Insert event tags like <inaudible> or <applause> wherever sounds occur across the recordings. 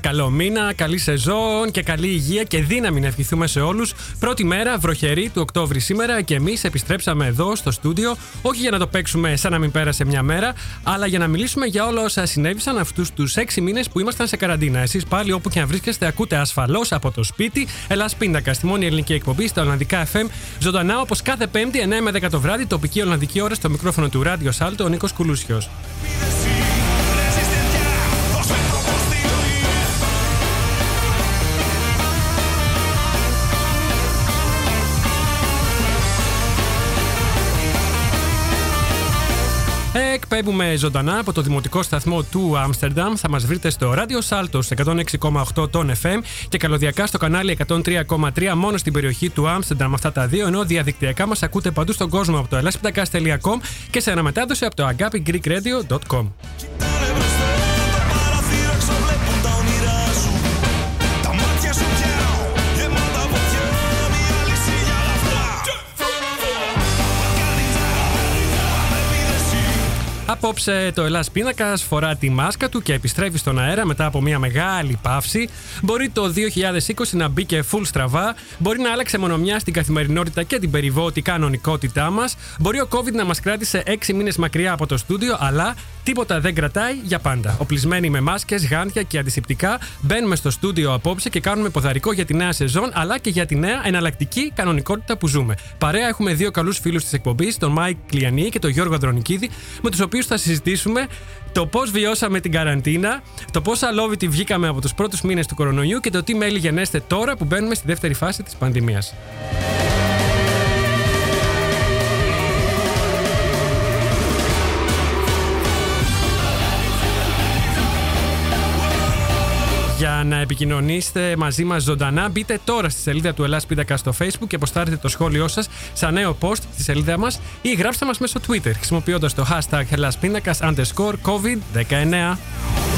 Καλησπέρα, καλό μήνα, καλή σεζόν και καλή υγεία και δύναμη να ευχηθούμε σε όλους. Πρώτη μέρα, βροχερή του Οκτώβρη σήμερα και εμείς επιστρέψαμε εδώ στο στούντιο, όχι για να το παίξουμε σαν να μην πέρασε μια μέρα, αλλά για να μιλήσουμε για όλα όσα συνέβησαν αυτούς τους έξι μήνες που ήμασταν σε καραντίνα. Εσείς πάλι όπου και αν βρίσκεστε, ακούτε ασφαλώς από το σπίτι. Ελλάς Πίντακα, στη μόνη ελληνική εκπομπή στα Ολλανδικά FM. Ζωντανά όπως κάθε Πέμπτη, 9 με 10 το βράδυ, τοπική Ολλανδική ώρα στο μικρόφωνο του Ράδιο Σάλτο, ο Νίκος Κουλούσιος. Εκπέμπουμε ζωντανά από το δημοτικό σταθμό του Άμστερνταμ. Θα μας βρείτε στο Radio Salto 106,8 των FM και καλωδιακά στο κανάλι 103,3 μόνο στην περιοχή του Άμστερνταμ. Αυτά τα δύο, ενώ διαδικτυακά μας ακούτε παντού στον κόσμο από το ελάσπιτακά.com και σε αναμετάδοση από το agapigreekradio.com. Απόψε το Hellas Pindakaas φορά τη μάσκα του και επιστρέφει στον αέρα μετά από μια μεγάλη παύση. Μπορεί το 2020 να μπήκε full στραβά. Μπορεί να άλλαξε μονομιάς την καθημερινότητα και την περιβόητη κανονικότητά μας. Μπορεί ο COVID να μας κράτησε 6 μήνες μακριά από το στούντιο, αλλά τίποτα δεν κρατάει για πάντα. Οπλισμένοι με μάσκες, γάντια και αντισηπτικά, μπαίνουμε στο στούντιο απόψε και κάνουμε ποδαρικό για τη νέα σεζόν, αλλά και για τη νέα εναλλακτική κανονικότητα που ζούμε. Παρέα έχουμε δύο καλούς φίλους της εκπομπής, τον Μάικ Κλιανή και τον Γιώργο Ανδρονικίδη, με τους οποίους θα συζητήσουμε το πώς βιώσαμε την καραντίνα, το πόσο αλόβητοι βγήκαμε από τους πρώτους μήνες του κορονοϊού και το τι μέλη γενέστε τώρα που μπαίνουμε στη δεύτερη φάση της πανδημίας. Για να επικοινωνήσετε μαζί μας ζωντανά, μπείτε τώρα στη σελίδα του Ελλάς Πίντακα στο Facebook και αποστάρετε το σχόλιο σας σαν νέο post στη σελίδα μας ή γράψτε μας μέσω Twitter χρησιμοποιώντας το hashtag Ελλάς underscore COVID-19.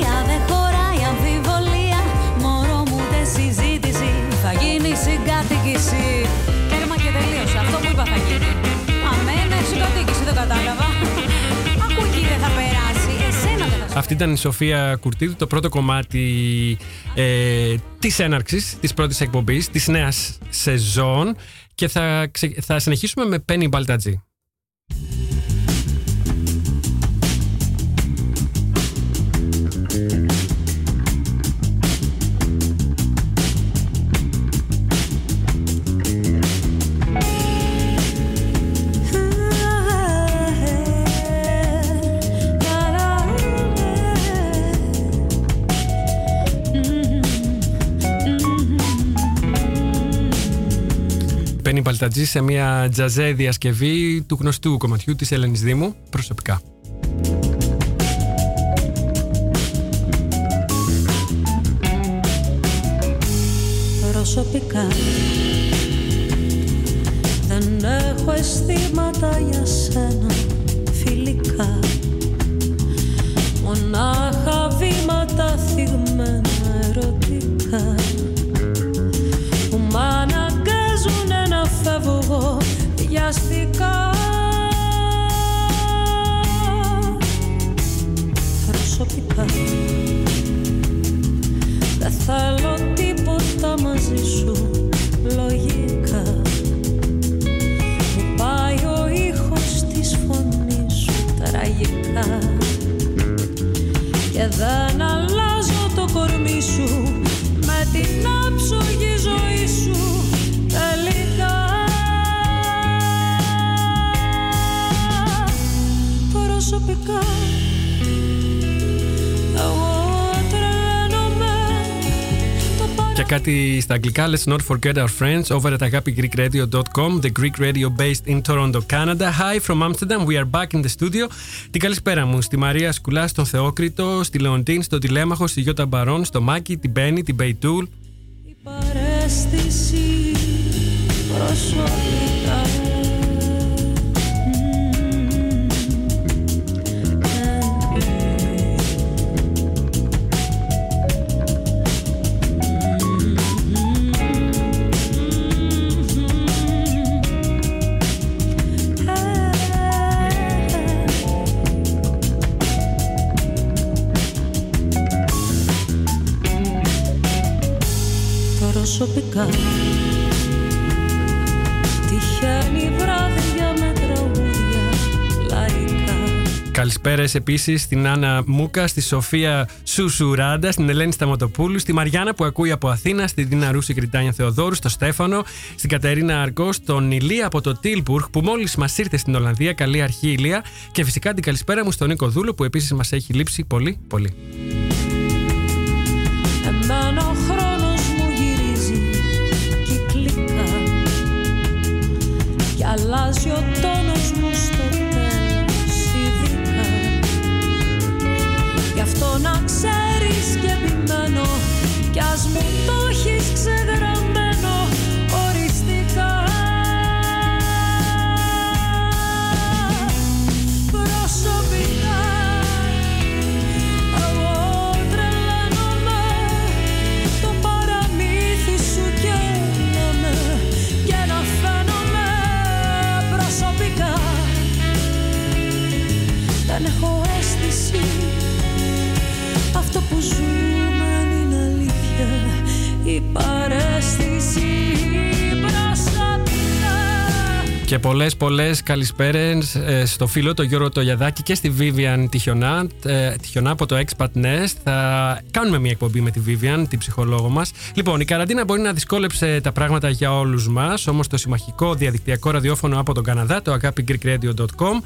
Αυτή ήταν η Σοφία Κουρτίδου, το πρώτο κομμάτι ε, της έναρξης της πρώτης εκπομπής, της νέας σεζόν και θα, θα συνεχίσουμε με Penny Baltadji. Μπένι Παλτατζή σε μια τζαζέ διασκευή του γνωστού κομματιού της Ελένης Δήμου προσωπικά. Προσωπικά στα αγγλικά, let's not forget our friends over at agapigreekradio.com, the Greek radio based in Toronto, Canada. Hi from Amsterdam, we are back in the studio. Την καλησπέρα μου στη Μαρία Σκουλά, στον Θεόκριτο, στη Λεοντίν, στον Τηλέμαχο, στη Γιώτα Μπαρόν, στο Μάκη, την Μπένι, την Μπεϊτούλ. Η παρέστηση προσωπικά προσωπικά Τυχαίνει βράδια με τραγούδια λαϊκά Καλησπέρα επίσης στην Άννα Μούκα, στη Σοφία Σουσουράντα, στην Ελένη Σταματοπούλου, στη Μαριάννα που ακούει από Αθήνα, στην Δίνα Ρούση Κριτάνια Θεοδόρου, στο Στέφανο, στην Κατερίνα Αρκό, στον Ηλία από το Τίλπουργκ που μόλις μας ήρθε στην Ολλανδία. Καλή αρχή, Ηλία. Και φυσικά την καλησπέρα μου στον Νίκο Δούλο που επίσης μας έχει λείψει πολύ, πολύ. Εμένα αλλάζει ο τόνος μου στο τέλος ειδικά. Γι' αυτό να ξέρεις και επιμένω Κι ας μου το έχεις ξεγραμμένο Και πολλές πολλές καλησπέρες στο φίλο το Γιώργο Τογιαδάκη και στη Vivian Τιχιονά, ε, Τιχιονά από το Expat Nest. Θα κάνουμε μια εκπομπή με τη Vivian, την ψυχολόγο μας. Λοιπόν, η καραντίνα μπορεί να δυσκόλεψε τα πράγματα για όλους μας, όμως το συμμαχικό διαδικτυακό ραδιόφωνο από τον Καναδά, το agapigreekradio.com,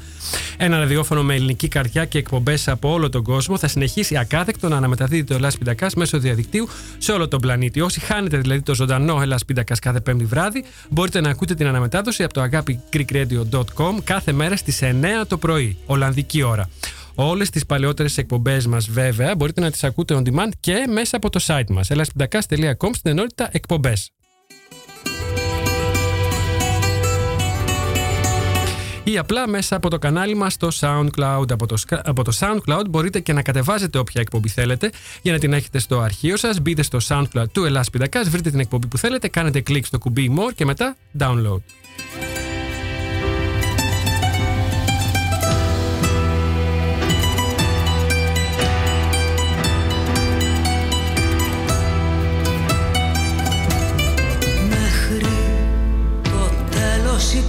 ένα ραδιόφωνο με ελληνική καρδιά και εκπομπές από όλο τον κόσμο, θα συνεχίσει ακάθεκτο να αναμεταδίδει το Ελλάς Πιντακάς μέσω διαδικτύου σε όλο τον πλανήτη. Όσοι χάνετε δηλαδή το ζωντανό Ελλάς Πιντακάς κάθε πέμπτη βράδυ, μπορείτε να ακούτε την αναμετάδοση από το agapigreekradio.com κάθε μέρα στις 9 το πρωί, Ολλανδική ώρα. Όλες τις παλαιότερες εκπομπές μας βέβαια μπορείτε να τις ακούτε on demand και μέσα από το site μας elaspindakas.com στην ενότητα εκπομπές. ή απλά μέσα από το κανάλι μας στο SoundCloud. Από το, σκα- από το SoundCloud μπορείτε και να κατεβάζετε όποια εκπομπή θέλετε για να την έχετε στο αρχείο σας. Μπείτε στο SoundCloud του Ελλάς Πιτακάς, βρείτε την εκπομπή που θέλετε, κάνετε κλικ στο κουμπί More και μετά Download.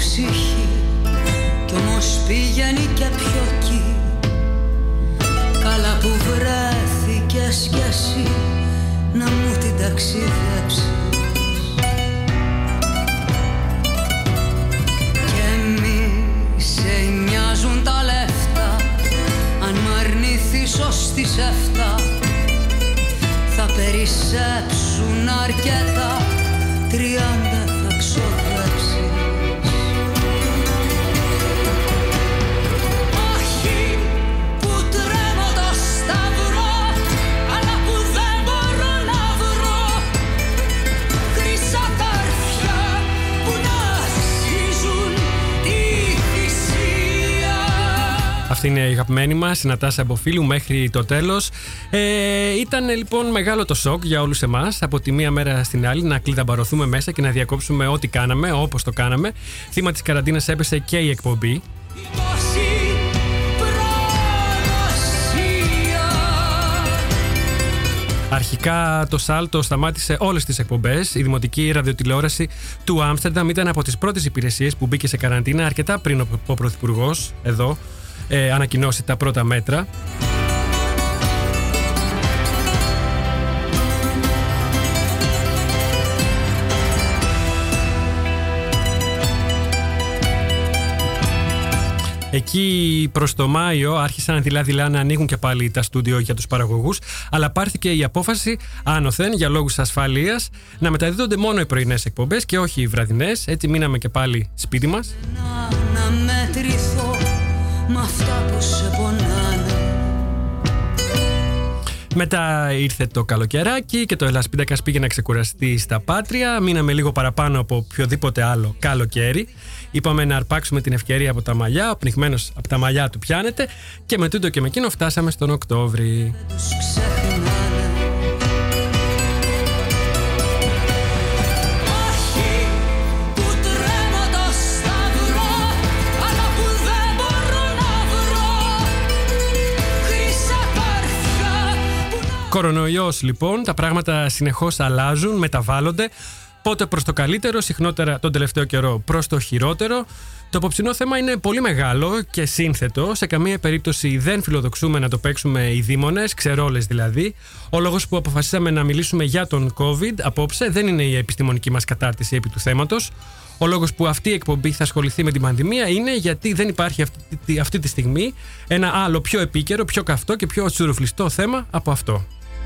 Ψυχή. Κι όμως πήγαινε και πιο εκεί. Καλά που βρέθηκες κι εσύ Να μου την ταξιδέψεις. Και μη σε νοιάζουν τα λεφτά. Αν μ' αρνηθείς ως τις εφτά θα περισσέψουν αρκετά. Τριάντα θα ξοδέψεις Αυτή είναι η αγαπημένη μας, η Νατάσα Αμποφίλου μέχρι το τέλος. Ε, ήταν λοιπόν μεγάλο το σοκ για όλους εμάς από τη μία μέρα στην άλλη να κλειδαμπαρωθούμε μέσα και να διακόψουμε ό,τι κάναμε, όπως το κάναμε. Θύμα της καραντίνας έπεσε και η εκπομπή. Αρχικά το Σάλτο σταμάτησε όλες τις εκπομπές. Η δημοτική ραδιοτηλεόραση του Άμστερνταμ ήταν από τις πρώτες υπηρεσίες που μπήκε σε καραντίνα αρκετά πριν ο Πρωθυπουργός εδώ ε, ανακοινώσει τα πρώτα μέτρα. Εκεί προς το Μάιο άρχισαν δειλά-δειλά να ανοίγουν και πάλι τα στούντιο για τους παραγωγούς, αλλά πάρθηκε η απόφαση άνωθεν για λόγους ασφαλείας να μεταδίδονται μόνο οι πρωινές εκπομπές και όχι οι βραδινές. Έτσι μείναμε και πάλι σπίτι μας. Να, μετρηθώ με αυτά που σε πονάνε. Μετά ήρθε το καλοκαιράκι και το Ελασπίδακα πήγε να ξεκουραστεί στα πάτρια. Μείναμε λίγο παραπάνω από οποιοδήποτε άλλο καλοκαίρι. Είπαμε να αρπάξουμε την ευκαιρία από τα μαλλιά. Ο πνιγμένος από τα μαλλιά του πιάνεται. Και με τούτο και με εκείνο φτάσαμε στον Οκτώβρη. Κορονοϊός λοιπόν, τα πράγματα συνεχώς αλλάζουν, μεταβάλλονται. Πότε προς το καλύτερο, συχνότερα τον τελευταίο καιρό προς το χειρότερο. Το απόψινό θέμα είναι πολύ μεγάλο και σύνθετο. Σε καμία περίπτωση δεν φιλοδοξούμε να το παίξουμε οι δήμονες, ξερόλες δηλαδή. Ο λόγος που αποφασίσαμε να μιλήσουμε για τον COVID απόψε δεν είναι η επιστημονική μας κατάρτιση επί του θέματος. Ο λόγος που αυτή η εκπομπή θα ασχοληθεί με την πανδημία είναι γιατί δεν υπάρχει αυτή, αυτή τη στιγμή ένα άλλο πιο επίκαιρο, πιο καυτό και πιο τσουρουφλιστό θέμα από αυτό.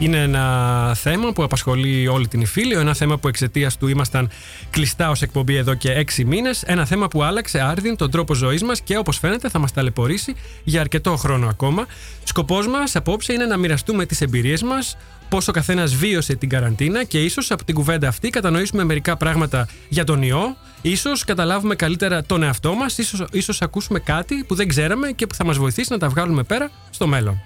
Είναι ένα θέμα που απασχολεί όλη την Ιφίλιο, ένα θέμα που εξαιτίας του ήμασταν κλειστά ως εκπομπή εδώ και έξι μήνες, ένα θέμα που άλλαξε άρδιν τον τρόπο ζωής μας και όπως φαίνεται θα μας ταλαιπωρήσει για αρκετό χρόνο ακόμα. Σκοπός μας απόψε είναι να μοιραστούμε τις εμπειρίες μας, πώς ο καθένας βίωσε την καραντίνα και ίσως από την κουβέντα αυτή κατανοήσουμε μερικά πράγματα για τον ιό, ίσως καταλάβουμε καλύτερα τον εαυτό μας, ίσως ίσως ακούσουμε κάτι που δεν ξέραμε και που θα μας βοηθήσει να τα βγάλουμε πέρα στο μέλλον.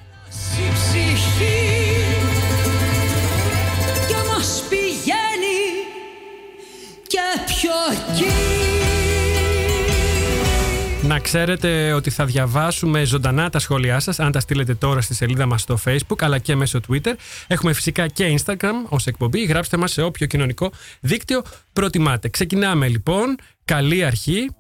Να ξέρετε ότι θα διαβάσουμε ζωντανά τα σχόλιά σας αν τα στείλετε τώρα στη σελίδα μας στο facebook αλλά και μέσω twitter. Έχουμε φυσικά και instagram ως εκπομπή. Γράψτε μας σε όποιο κοινωνικό δίκτυο προτιμάτε. Ξεκινάμε λοιπόν. Καλή αρχή.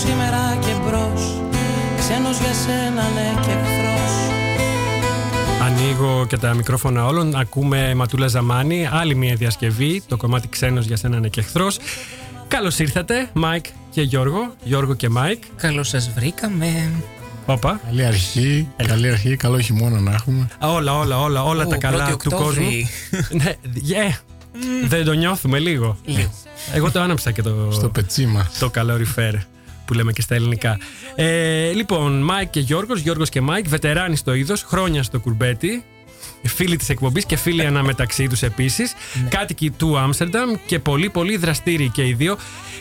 Σήμερα και μπρος Ξένος για σένα ναι και εχθρός Ανοίγω και τα μικρόφωνα όλων. Ακούμε Ματούλα Ζαμάνη, άλλη μια διασκευή. Το κομμάτι Ξένος για σένα ναι και εχθρός. Καλώς ήρθατε, Μάικ και Γιώργο. Γιώργο και Μάικ. Καλώς σας βρήκαμε. Όπα. Καλή αρχή, καλή αρχή, καλό χειμώνα να έχουμε. Όλα, όλα, όλα, όλα τα καλά του κόσμου. <laughs> ναι, yeah. Δεν το νιώθουμε λίγο. Εγώ το άναψα και το. Στο πετσί μας. Το καλοριφέρ που λέμε και στα ελληνικά. Ε, λοιπόν, Μάικ και Γιώργος, Γιώργος και Μάικ, βετεράνοι στο είδος, χρόνια στο κουρμπέτι. Φίλοι της εκπομπής και φίλοι αναμεταξύ τους επίσης. Ναι. Κάτοικοι του Άμστερνταμ και πολύ πολύ δραστήριοι και οι δύο.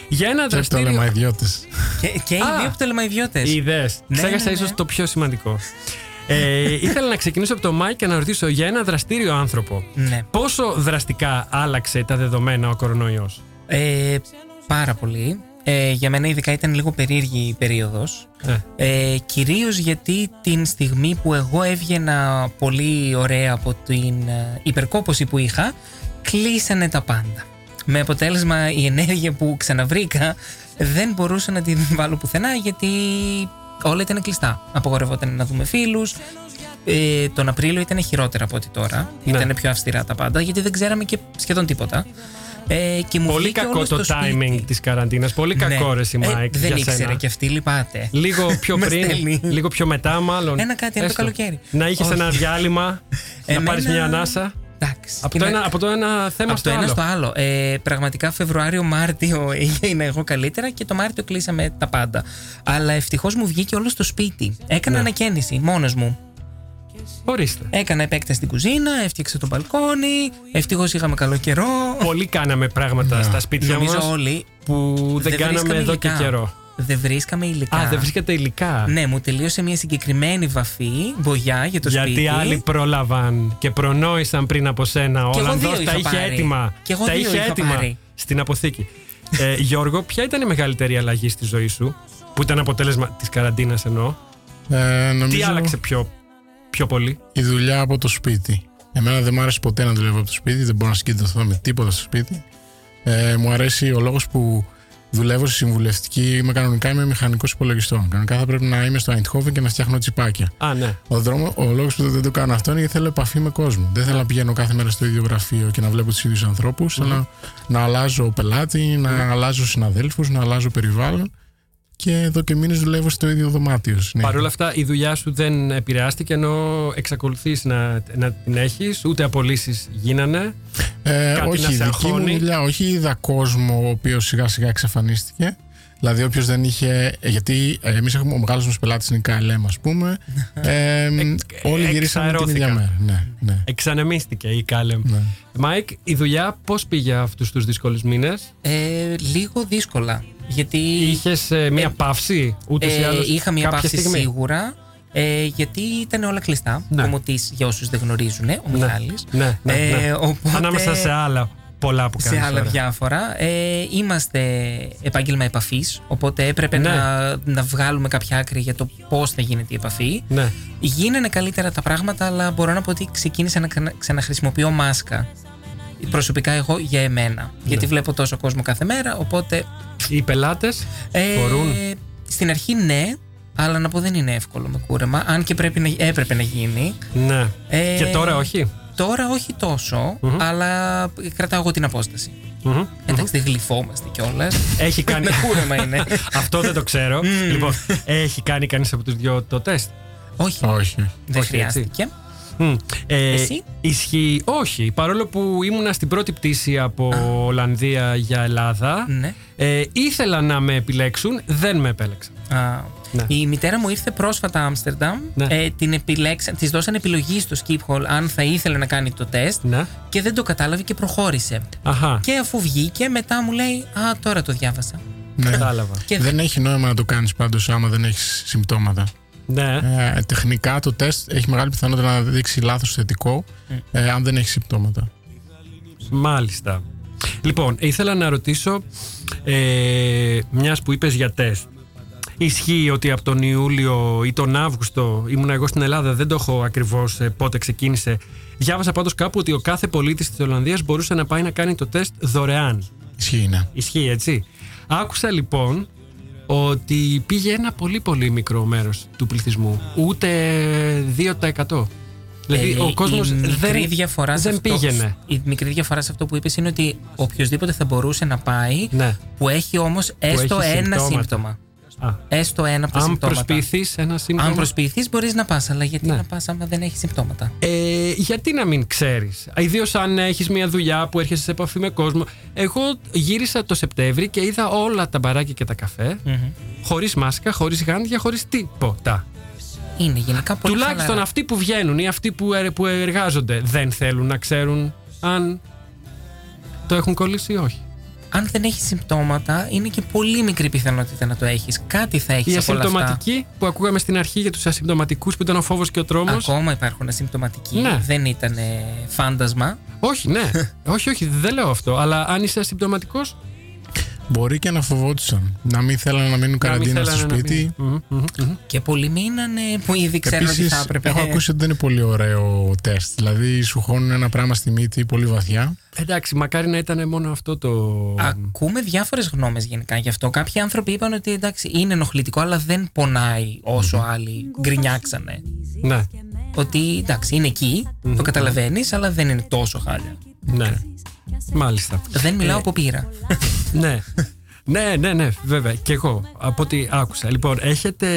Για ένα και δραστήριο. Πτολεμαϊδιώτες. Και, και οι δύο Πτολεμαϊδιώτες. Είδε. Ναι, Ξέχασα ναι, ίσως ναι. το πιο σημαντικό. ε, ήθελα να ξεκινήσω από το Μάικ και να ρωτήσω για ένα δραστήριο άνθρωπο. Ναι. Πόσο δραστικά άλλαξε τα δεδομένα ο κορονοϊός; Ε, πάρα πολύ. Ε, για μένα ειδικά ήταν λίγο περίεργη η περίοδος ε. ε. Κυρίως γιατί την στιγμή που εγώ έβγαινα πολύ ωραία από την ε, υπερκόπωση που είχα Κλείσανε τα πάντα Με αποτέλεσμα η ενέργεια που ξαναβρήκα δεν μπορούσα να την βάλω πουθενά γιατί όλα ήταν κλειστά Απογορευόταν να δούμε φίλους ε, τον Απρίλιο ήταν χειρότερα από ό,τι τώρα. Ναι. Ήταν πιο αυστηρά τα πάντα γιατί δεν ξέραμε και σχεδόν τίποτα. Ε, και μου Πολύ βγήκε κακό όλος το στο timing σπίτι. της καραντίνας. Πολύ κακό ρε, η Ε, Μάικ. δεν για ήξερε σένα. και αυτή, λυπάται. Λίγο <laughs> πιο Με πριν, στέλνει. λίγο πιο μετά, μάλλον. Ένα κάτι, ένα το Έστω. καλοκαίρι. Να είχες Όχι. ένα διάλειμμα, <laughs> να Εμένα- πάρει μια ανάσα. Εντάξει. Από Και το, να- ένα, από το ένα θέμα από στο το ένα άλλο. στο άλλο. Ε, πραγματικά Φεβρουάριο-Μάρτιο έγινα <laughs> εγώ καλύτερα και το Μάρτιο κλείσαμε τα πάντα. Αλλά ευτυχώς μου βγήκε όλος στο σπίτι. Έκανα Ναι. ανακαίνιση μόνος μου. Ορίστε. Έκανα επέκταση στην κουζίνα, έφτιαξα το μπαλκόνι. Ευτυχώς είχαμε καλό καιρό. Πολύ κάναμε πράγματα στα σπίτια Νομίζω μας όλοι. που δεν, κάναμε βρίσκαμε εδώ υλικά. και καιρό. Δεν βρίσκαμε υλικά. Α, δεν βρίσκεται υλικά. Ναι, μου τελείωσε μια συγκεκριμένη βαφή, μπογιά για το Γιατί σπίτι. άλλοι πρόλαβαν και προνόησαν πριν από σένα. Ο Κι εγώ Ολλανδός δύο τα είχα είχε πάρει. έτοιμα. Κι εγώ τα δύο είχε είχα έτοιμα πάρει. στην αποθήκη. ε, Γιώργο, ποια ήταν η μεγαλύτερη αλλαγή στη ζωή σου, που ήταν αποτέλεσμα της καραντίνας εννοώ; Ε, νομίζω Τι άλλαξε πιο, πιο πολύ. η δουλειά από το σπίτι. Εμένα δεν μου άρεσε ποτέ να δουλεύω από το σπίτι, δεν μπορώ να συγκεντρωθώ με τίποτα στο σπίτι. Ε, μου αρέσει ο λόγος που δουλεύω στη συμβουλευτική, είμαι κανονικά είμαι μηχανικός υπολογιστών. Κανονικά θα πρέπει να είμαι στο Eindhoven και να φτιάχνω τσιπάκια. Α, ναι. Ο, δρόμο, ο λόγος που δεν το κάνω αυτό είναι γιατί θέλω επαφή με κόσμο. Δεν θέλω να πηγαίνω κάθε μέρα στο ίδιο γραφείο και να βλέπω τους ίδιους ανθρώπους. Θέλω να αλλάζω πελάτη, να αλλάζω συναδέλφους, να αλλάζω περιβάλλον. Και εδώ και μήνες δουλεύω στο ίδιο δωμάτιο. Ναι. Παρ' όλα αυτά, η δουλειά σου δεν επηρεάστηκε ενώ εξακολουθείς να, να την έχεις, ούτε απολύσεις γίνανε. Ε, Κάτι όχι, να σε η δική μου αγχώνει. δουλειά, όχι είδα κόσμο ο οποίος σιγά σιγά εξαφανίστηκε. Δηλαδή, όποιος δεν είχε. ε, Γιατί εμείς έχουμε ο μεγάλος μας πελάτης είναι η KLM, ας πούμε. <laughs> Ε, όλοι γυρίσαμε την ίδια εξαερώθηκα. μέρα. Ναι, ναι. Εξανεμίστηκε η Κάλεμ. ναι. Μάικ, η δουλειά πώς πήγε αυτούς τους δύσκολους μήνες, Ε, λίγο δύσκολα. Γιατί Είχες μία παύση, ούτως ή ε, άλλως. είχα μια κάποια παύση στιγμή; σίγουρα. Ε, γιατί ήταν όλα κλειστά. Ναι. Ο Μωτής, για όσους δεν γνωρίζουν, ο Ναι, Μιχάλης. ναι, ναι, ναι. Ε, οπότε- Ανάμεσα σε άλλα πολλά που κάνεις. σε άλλα διάφορα. Ε, είμαστε επάγγελμα επαφής, οπότε έπρεπε Ναι. να, να βγάλουμε κάποια άκρη για το πώς θα γίνεται η επαφή. Ναι. Γίνανε καλύτερα τα πράγματα, αλλά μπορώ να πω ότι ξεκίνησα να ξανα- ξαναχρησιμοποιώ μάσκα. Προσωπικά εγώ για εμένα. Ναι. Γιατί βλέπω τόσο κόσμο κάθε μέρα, οπότε. Οι πελάτες Ε, φορούν. Στην αρχή ναι, αλλά να πω δεν είναι εύκολο με κούρεμα. Αν και πρέπει να, έπρεπε να γίνει. Ναι. Ε, Και τώρα όχι; Τώρα όχι τόσο, αλλά κρατάω εγώ την απόσταση. Μμμ. Εντάξει, δεν γλυφόμαστε κιόλας. Έχει <laughs> κάνει. Με κούρεμα είναι. <laughs> Αυτό δεν το ξέρω. λοιπόν, έχει κάνει κανείς από τους δυο το τεστ; όχι, Όχι, όχι. δεν όχι, χρειάστηκε. Μμ. Ε, Εσύ; Ισχύει, όχι. Παρόλο που ήμουνα στην πρώτη πτήση από Ολλανδία για Ελλάδα, Ναι. ε, ήθελα να με επιλέξουν, δεν με επέλεξαν. Α, Ναι. Η μητέρα μου ήρθε πρόσφατα Άμστερνταμ. Ναι. Ε, την επιλέξα, της δώσαν επιλογή στο Skip Hall αν θα ήθελε να κάνει το τεστ Ναι. και δεν το κατάλαβε και προχώρησε. Αχα. Και αφού βγήκε, μετά μου λέει Α, τώρα το διάβασα. Ναι. Κατάλαβα. Και Δεν έχει νόημα να το κάνεις πάντως άμα δεν έχεις συμπτώματα. Ναι. Ε, τεχνικά το τεστ έχει μεγάλη πιθανότητα να δείξει λάθος θετικό ε, αν δεν έχει συμπτώματα. Μάλιστα. Λοιπόν, ήθελα να ρωτήσω, ε, μιας που είπες για τεστ. Ισχύει ότι από τον Ιούλιο ή τον Αύγουστο ήμουν εγώ στην Ελλάδα, δεν το έχω ακριβώς ε, πότε ξεκίνησε. Διάβασα πάντως κάπου ότι ο κάθε πολίτης της Ολλανδίας μπορούσε να πάει να κάνει το τεστ δωρεάν. Ισχύει, ναι. Ισχύει έτσι. Άκουσα λοιπόν ότι πήγε ένα πολύ πολύ μικρό μέρος του πληθυσμού. Ούτε 2%. Δηλαδή Ε, ο κόσμος η μικρή δεν, διαφορά σε δεν αυτό, πήγαινε. Η μικρή διαφορά σε αυτό που είπες είναι ότι οποιοδήποτε θα μπορούσε να πάει Ναι. που έχει όμως έστω έχει ένα συμπτώματα. σύμπτωμα. Α, Έστω ένα από τα αν συμπτώματα. προσποιηθείς ένα σύμπτωμα. Αν προσποιηθείς, μπορείς να πας. Αλλά γιατί Ναι. να πας άμα δεν έχει συμπτώματα; Ε, γιατί να μην ξέρεις; Ιδίως αν έχεις μια δουλειά που έρχεσαι σε επαφή με κόσμο. Εγώ γύρισα το Σεπτέμβρη και είδα όλα τα μπαράκια και τα καφέ. Χωρίς μάσκα, χωρίς γάντια, χωρίς τίποτα. Είναι γενικά πολύ Τουλάχιστον χαλαρά. αυτοί που βγαίνουν ή αυτοί που, ε- που εργάζονται δεν θέλουν να ξέρουν αν το έχουν κολλήσει ή όχι. Αν δεν έχεις συμπτώματα, είναι και πολύ μικρή πιθανότητα να το έχεις. Κάτι θα έχεις Οι από όλα αυτά. ασυμπτωματικοί που ακούγαμε στην αρχή για τους ασυμπτωματικούς που ήταν ο φόβος και ο τρόμος. Ακόμα υπάρχουν ασυμπτωματικοί. Ναι. Δεν ήταν ε, φάντασμα. Όχι, ναι. <laughs> όχι, όχι, δεν λέω αυτό. Αλλά αν είσαι ασυμπτωματικός. Μπορεί και να φοβόντουσαν. Να μην θέλανε να μείνουν καραντίνα στο σπίτι. Και πολλοί μείνανε που ήδη ξέρουν ότι Επίσης, θα έπρεπε. έχω ακούσει ότι δεν είναι πολύ ωραίο τεστ. Δηλαδή, σου χώνουν ένα πράγμα στη μύτη πολύ βαθιά. Εντάξει, μακάρι να ήταν μόνο αυτό το. Ακούμε διάφορες γνώμες γενικά γι' αυτό. Κάποιοι άνθρωποι είπαν ότι εντάξει, είναι ενοχλητικό, αλλά δεν πονάει όσο άλλοι γκρινιάξανε. Ναι. Ότι εντάξει, είναι εκεί, το καταλαβαίνεις, αλλά δεν είναι τόσο χάλια. Ναι. Μάλιστα. Δεν μιλάω Ε, από πείρα. ναι. <laughs> Ναι, ναι, ναι, βέβαια. Και εγώ, από ό,τι άκουσα. Λοιπόν, έχετε.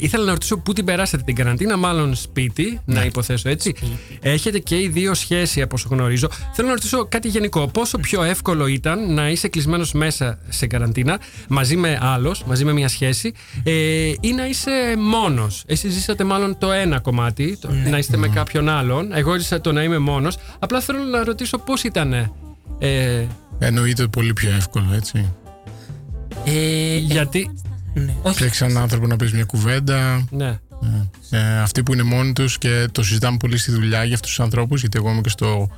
Ήθελα να ρωτήσω πού την περάσατε την καραντίνα, μάλλον σπίτι, να υποθέσω έτσι. Έχετε και οι δύο σχέση, από όσο γνωρίζω. Θέλω να ρωτήσω κάτι γενικό. Πόσο πιο εύκολο ήταν να είσαι κλεισμένος μέσα σε καραντίνα, μαζί με άλλος, μαζί με μια σχέση, ε, ή να είσαι μόνος; Εσείς ζήσατε μάλλον το ένα κομμάτι, το, να είστε με κάποιον άλλον. Εγώ ζήσα το να είμαι μόνος. Απλά θέλω να ρωτήσω πώς ήταν. Ε, Εννοείται πολύ πιο εύκολο, έτσι. Ε, Γιατί; ναι. Όχι. Φτιάξει έναν άνθρωπο να πει μια κουβέντα. ναι. Ε, ε, αυτοί που είναι μόνοι τους και το συζητάμε πολύ στη δουλειά για αυτούς τους ανθρώπους, γιατί εγώ είμαι και στο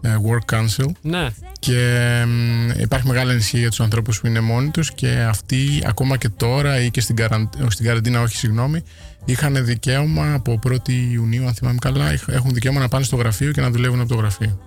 ε, Work Council. Ναι. Και μ, υπάρχει μεγάλη ανησυχία για τους ανθρώπους που είναι μόνοι τους και αυτοί ακόμα και τώρα ή και στην, καραν... στην καραντίνα, όχι συγγνώμη, είχαν δικαίωμα από 1η Ιουνίου, αν θυμάμαι καλά, είχ- έχουν δικαίωμα να πάνε στο γραφείο και να δουλεύουν από το γραφείο.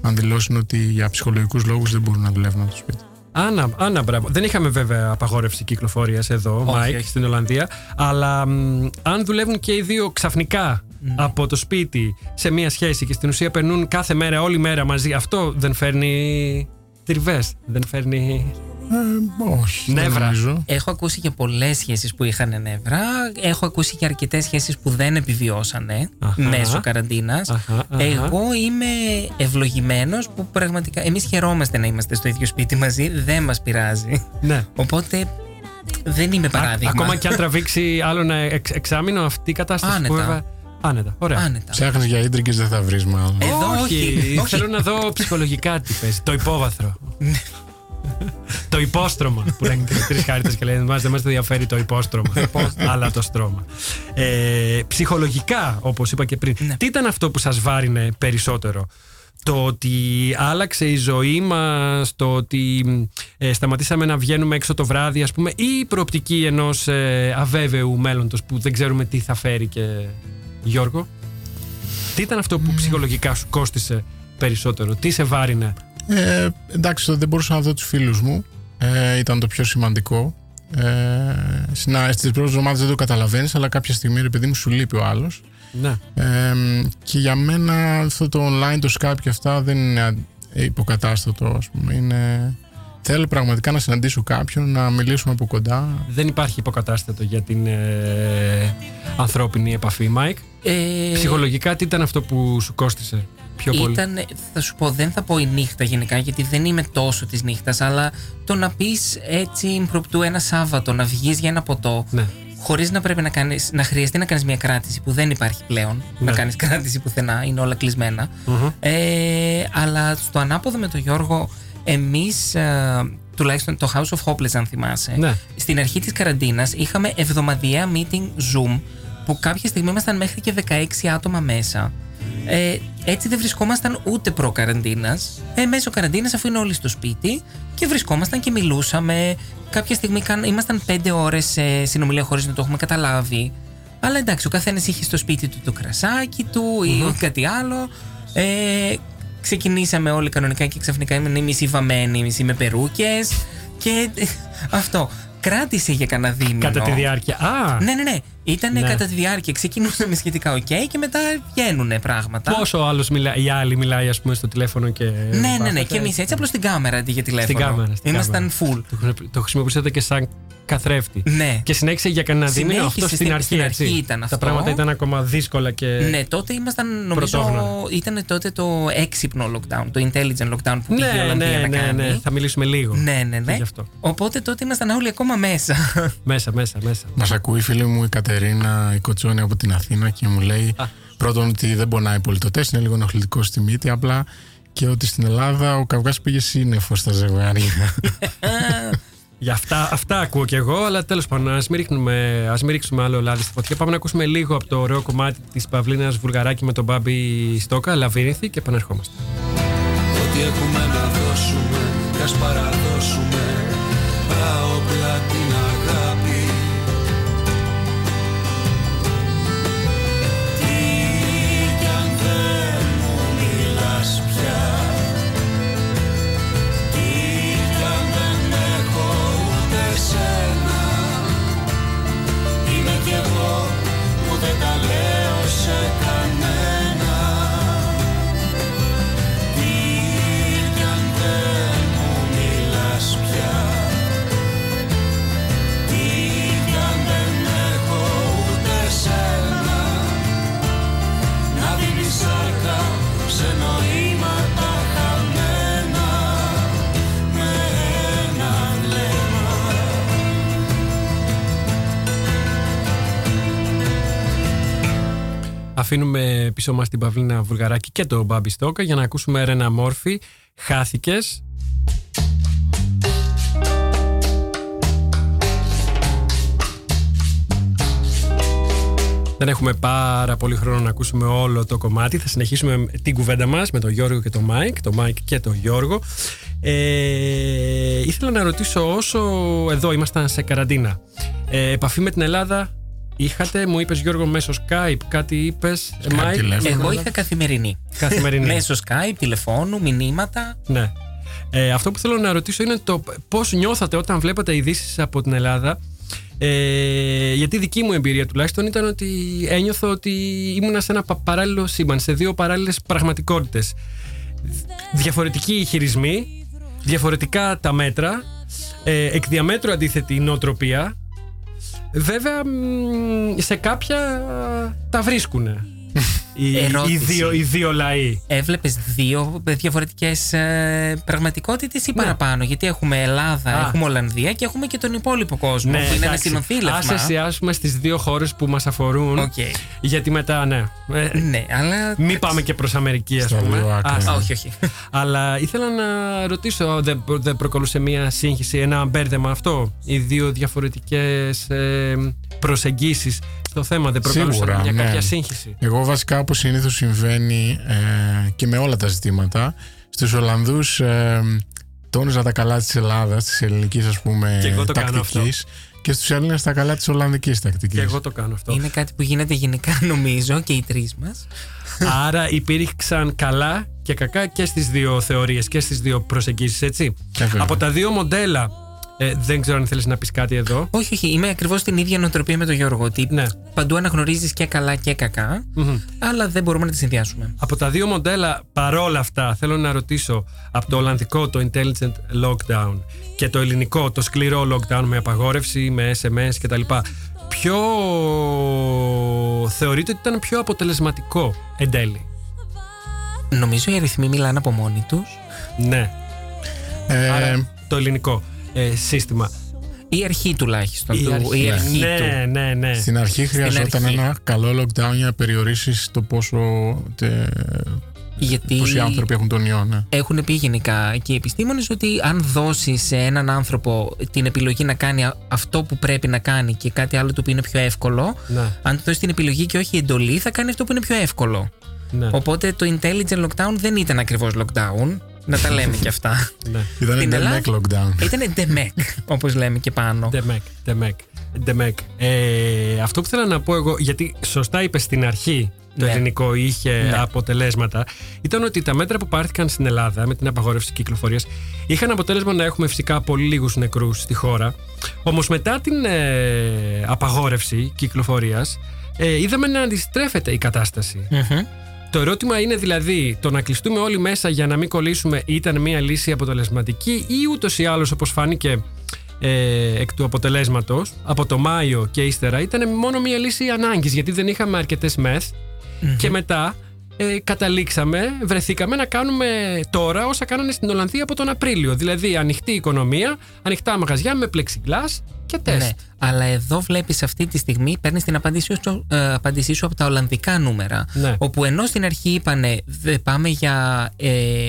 Αν δηλώσουν ότι για ψυχολογικούς λόγους δεν μπορούν να δουλεύουν από το σπίτι. Άννα, Άννα, μπράβο. Δεν είχαμε βέβαια απαγόρευση κυκλοφορίας εδώ, Όχι, Μάικ, όχι. στην Ολλανδία. Αλλά μ, αν δουλεύουν και οι δύο ξαφνικά Ναι. από το σπίτι σε μία σχέση και στην ουσία περνούν κάθε μέρα, όλη μέρα μαζί, αυτό δεν φέρνει τριβές. Δεν φέρνει. Ε, όχι, δεν Νεύρα. νομίζω. Έχω ακούσει και πολλές σχέσεις που είχαν νεύρα. Έχω ακούσει και αρκετές σχέσεις που δεν επιβιώσανε Αχα. μέσω καραντίνας. Αχα, αχα. Εγώ είμαι ευλογημένος που πραγματικά. Εμείς χαιρόμαστε να είμαστε στο ίδιο σπίτι μαζί. Δεν μας πειράζει. Ναι. Οπότε δεν είμαι παράδειγμα. Ακόμα και αν τραβήξει άλλο ένα εξ, εξάμεινο αυτή η κατάσταση Άνετα. που βέβαια. Άνετα. Ωραία. Άνετα. Ψάχνεις για ίντρικε, δεν θα βρεις μάλλον. Ε, Εδώ όχι, όχι, όχι. Θέλω να δω ψυχολογικά τι παίζει. Το υπόβαθρο. Το υπόστρωμα που λένε και οι τρεις χάρτε και λένε Μας δεν μας ενδιαφέρει το υπόστρωμα. αλλά το στρώμα. Ε, ψυχολογικά, όπως είπα και πριν, Ναι. τι ήταν αυτό που σας βάρινε περισσότερο; Το ότι άλλαξε η ζωή μας, το ότι ε, σταματήσαμε να βγαίνουμε έξω το βράδυ, ας πούμε, ή η προοπτική ενός ε, αβέβαιου μέλλοντος που δεν ξέρουμε τι θα φέρει και. Γιώργο; Τι ήταν αυτό που ψυχολογικά σου κόστισε περισσότερο, τι σε βάρυνε. Ε, εντάξει, το δεν μπορούσα να δω τους φίλους μου. Ε, ήταν το πιο σημαντικό. Ε, Στις πρώτες εβδομάδες δεν το καταλαβαίνεις, αλλά κάποια στιγμή, ρε παιδί μου, σου λείπει ο άλλος. Ναι. Ε, και για μένα αυτό το online, το Skype και αυτά δεν είναι α- υποκατάστατο, ας πούμε. Είναι... Θέλω πραγματικά να συναντήσω κάποιον, να μιλήσουμε από κοντά. Δεν υπάρχει υποκατάστατο για την ε, ανθρώπινη επαφή, Μάικ. Ε, Ψυχολογικά, τι ήταν αυτό που σου κόστισε; Πιο πολύ. Ήταν, θα σου πω, δεν θα πω η νύχτα γενικά, γιατί δεν είμαι τόσο της νύχτας, αλλά το να πεις έτσι ιμπροπτού ένα Σάββατο, να βγεις για ένα ποτό, Ναι. χωρίς να πρέπει να, κάνεις, να χρειαστεί να κάνεις μια κράτηση που δεν υπάρχει πλέον. Ναι. Να κάνεις κράτηση πουθενά, είναι όλα κλεισμένα. Ε, αλλά στο ανάποδο με τον Γιώργο, εμείς. τουλάχιστον το House of Hopeless, αν θυμάσαι. Ναι. Στην αρχή της καραντίνας είχαμε εβδομαδιαία meeting Zoom που κάποια στιγμή ήμασταν μέχρι και 16 άτομα μέσα. Ε, έτσι δεν βρισκόμασταν ούτε προ-καραντίνας. Ε, μέσω καραντίνας αφού είναι όλοι στο σπίτι και βρισκόμασταν και μιλούσαμε. Κάποια στιγμή καν- ήμασταν 5 ώρες σε συνομιλία χωρίς να το έχουμε καταλάβει. Αλλά εντάξει, ο καθένας είχε στο σπίτι του το κρασάκι του ή κάτι άλλο. Ε, ξεκινήσαμε όλοι κανονικά και ξαφνικά ήμουν μισή βαμμένη, μισή με περούκες και ε, αυτό. Κράτησε για κανένα δίμηνο. Κατά τη διάρκεια. Α! Ναι, ναι, ναι. Ήταν Ναι. κατά τη διάρκεια. Ξεκινούσαμε <laughs> σχετικά οκ και μετά βγαίνουν πράγματα. Πόσο άλλος μιλάει, η άλλη μιλάει, ας πούμε, στο τηλέφωνο και. Ναι, ναι, ναι. βάφεται. Και εμείς έτσι απλώς στην κάμερα αντί για τηλέφωνο. Στην κάμερα. στην Ήμασταν κάμερα. full. Το, χρησιμο- το χρησιμοποιήσατε και σαν καθρέφτη. Ναι. Και συνέχισε για κανένα δίμηνο αυτό Συνέχισε στην στην- αρχή. στην έτσι. αρχή ήταν Τα αυτό. πράγματα ήταν ακόμα δύσκολα και. Ναι, τότε ήμασταν, νομίζω, Πρωτόγνωρα. ήταν τότε το έξυπνο lockdown, το intelligent lockdown που πήγε η ναι, Ολλανδία ναι, να ναι, κάνει. ναι. Θα μιλήσουμε λίγο. Ναι, ναι, και ναι. γι' αυτό. Οπότε τότε ήμασταν όλοι ακόμα μέσα. Μέσα, μέσα, μέσα. Μας ακούει η φίλη μου η Κατερίνα η Κοτσόνη από την Αθήνα και μου λέει Α. πρώτον ότι δεν πονάει πολύ το τεστ, είναι λίγο ενοχλητικό στη μύτη απλά και ότι στην Ελλάδα ο καυγάς πήγε σύννεφο στα ζευγάρια. <laughs> Για αυτά, αυτά ακούω κι εγώ, αλλά τέλος πάντων, ας μην, ρίχνουμε- ας μην ρίξουμε άλλο λάδι στη φωτιά. Πάμε να ακούσουμε λίγο από το ωραίο κομμάτι της Παυλίνας Βουλγαράκη με τον Μπάμπη Στόκα, Λαβύρινθη και επανερχόμαστε. Ό,τι έχουμε να δώσουμε κι ας παραδώσουμε Τα όπλα αφήνουμε πίσω μας την Παυλίνα Βουλγαράκη και τον Μπάμπη Στόκα για να ακούσουμε Ρένα Μόρφη. Χάθηκες. Δεν έχουμε πάρα πολύ χρόνο να ακούσουμε όλο το κομμάτι. Θα συνεχίσουμε την κουβέντα μας με τον Γιώργο και τον Μάικ. Τον Μάικ και τον Γιώργο. Ε, ήθελα να ρωτήσω όσο εδώ ήμασταν σε καραντίνα. Ε, επαφή με την Ελλάδα είχατε, μου είπες Γιώργο μέσω Skype, κάτι είπες ε, Skype Μάικ. τηλέφωνο. Εγώ είχα καθημερινή. Καθημερινή. Μέσω Skype, τηλεφώνου, μηνύματα. Ναι. Ε, αυτό που θέλω να ρωτήσω είναι το πώς νιώθατε όταν βλέπατε ειδήσεις από την Ελλάδα. Ε, γιατί η δική μου εμπειρία τουλάχιστον ήταν ότι ένιωθα ότι ήμουνα σε ένα πα- παράλληλο σύμπαν, σε δύο παράλληλες πραγματικότητες. Διαφορετικοί χειρισμοί, διαφορετικά τα μέτρα, ε, εκ διαμέτρου αντίθετη η νοοτροπία. Βέβαια, μ, σε κάποια τα βρίσκουν <laughs> οι, οι, Ερώτηση. δύο, οι δύο λαοί. Έβλεπες δύο διαφορετικές ε, πραγματικότητες ή παραπάνω; Γιατί έχουμε Ελλάδα, Ναι. Α. έχουμε Ολλανδία και έχουμε και τον υπόλοιπο κόσμο. που είναι ένα εντάξει. συνονθύλευμα. Ας εστιάσουμε στις δύο χώρες που μας αφορούν. Οκ. Γιατί μετά, ναι. Ε, Ναι, αλλά. Μην πάμε και προς Αμερική, ας Στα πούμε. δύο άκρα. Α, Α, όχι, όχι. Αλλά ήθελα να ρωτήσω, δεν, δεν προκαλούσε μια σύγχυση, ένα μπέρδεμα αυτό, οι δύο διαφορετικές ε, προσεγγίσεις στο θέμα, δεν προκαλούσε Σίγουρα, μια ναι. κάποια σύγχυση; Εγώ βασικά όπως συνήθως συμβαίνει ε, και με όλα τα ζητήματα στους Ολλανδούς ε, τόνιζα τα καλά της Ελλάδας, της ελληνικής ας πούμε Και εγώ το κάνω τακτικής και στους Έλληνες τα καλά της Ολλανδικής τακτικής. Και εγώ το κάνω αυτό. Είναι κάτι που γίνεται γενικά <laughs> νομίζω και οι τρεις μας. Άρα υπήρξαν καλά και κακά και στις δύο θεωρίες και στις δύο προσεγγίσεις, έτσι. Βέβαια. Από τα δύο μοντέλα, ε, δεν ξέρω αν θέλεις να πεις κάτι εδώ. Όχι, όχι. Είμαι ακριβώς στην ίδια νοοτροπία με τον Γιώργο. Ότι Ναι. παντού αναγνωρίζεις και καλά και κακά, αλλά δεν μπορούμε να τις συνδυάσουμε. Από τα δύο μοντέλα, παρόλα αυτά, θέλω να ρωτήσω από το Ολλανδικό το Intelligent Lockdown και το ελληνικό το σκληρό lockdown με απαγόρευση, με SMS κτλ. Ποιο θεωρείτε ότι ήταν πιο αποτελεσματικό εν τέλει; Νομίζω οι αριθμοί μιλάνε από μόνοι τους. Ναι. Ε, Άρα το ελληνικό ε, σύστημα. Η αρχή τουλάχιστον. Η του, αρχή. η αρχή ναι, του. ναι, ναι. Στην αρχή χρειαζόταν αρχή. ένα καλό lockdown για να περιορίσεις το πόσο τε, Γιατί πόσοι άνθρωποι έχουν τον ιό. Ναι. έχουν πει γενικά και οι επιστήμονες ότι αν δώσεις σε έναν άνθρωπο την επιλογή να κάνει α- αυτό που πρέπει να κάνει και κάτι άλλο το οποίο είναι πιο εύκολο, Ναι. αν του δώσεις την επιλογή και όχι εντολή, θα κάνει αυτό που είναι πιο εύκολο. ναι, Οπότε το intelligent lockdown δεν ήταν ακριβώς lockdown. Να τα λέμε και αυτά. <laughs> ναι. Ήταν Στην ένα Ελλάδα- lockdown. Ήταν ντεμέκ, όπως λέμε και πάνω. Ντεμέκ, ντεμέκ, ντεμέκ. Ε, αυτό που θέλω να πω εγώ, γιατί σωστά είπες στην αρχή το Ναι. ελληνικό είχε Ναι. αποτελέσματα, ήταν ότι τα μέτρα που πάρθηκαν στην Ελλάδα με την απαγόρευση κυκλοφορίας είχαν αποτέλεσμα να έχουμε φυσικά πολύ λίγους νεκρούς στη χώρα. Όμως μετά την ε, απαγόρευση κυκλοφορίας ε, είδαμε να αντιστρέφεται η κατάσταση. Μμμ. Το ερώτημα είναι δηλαδή το να κλειστούμε όλοι μέσα για να μην κολλήσουμε ήταν μια λύση αποτελεσματική ή ούτως ή άλλως όπως φάνηκε ε, εκ του αποτελέσματος από το Μάιο και ύστερα ήταν μόνο μια λύση ανάγκης γιατί δεν είχαμε αρκετές μεθ. Και μετά ε, καταλήξαμε, βρεθήκαμε να κάνουμε τώρα όσα κάνανε στην Ολλανδία από τον Απρίλιο. Δηλαδή ανοιχτή οικονομία, ανοιχτά μαγαζιά με πλεξιγκλάς και τεστ. Ναι, αλλά εδώ βλέπεις αυτή τη στιγμή παίρνεις την απάντησή σου, ε, απάντησή σου από τα Ολλανδικά νούμερα. Ναι. Όπου ενώ στην αρχή είπανε δεν πάμε για ε,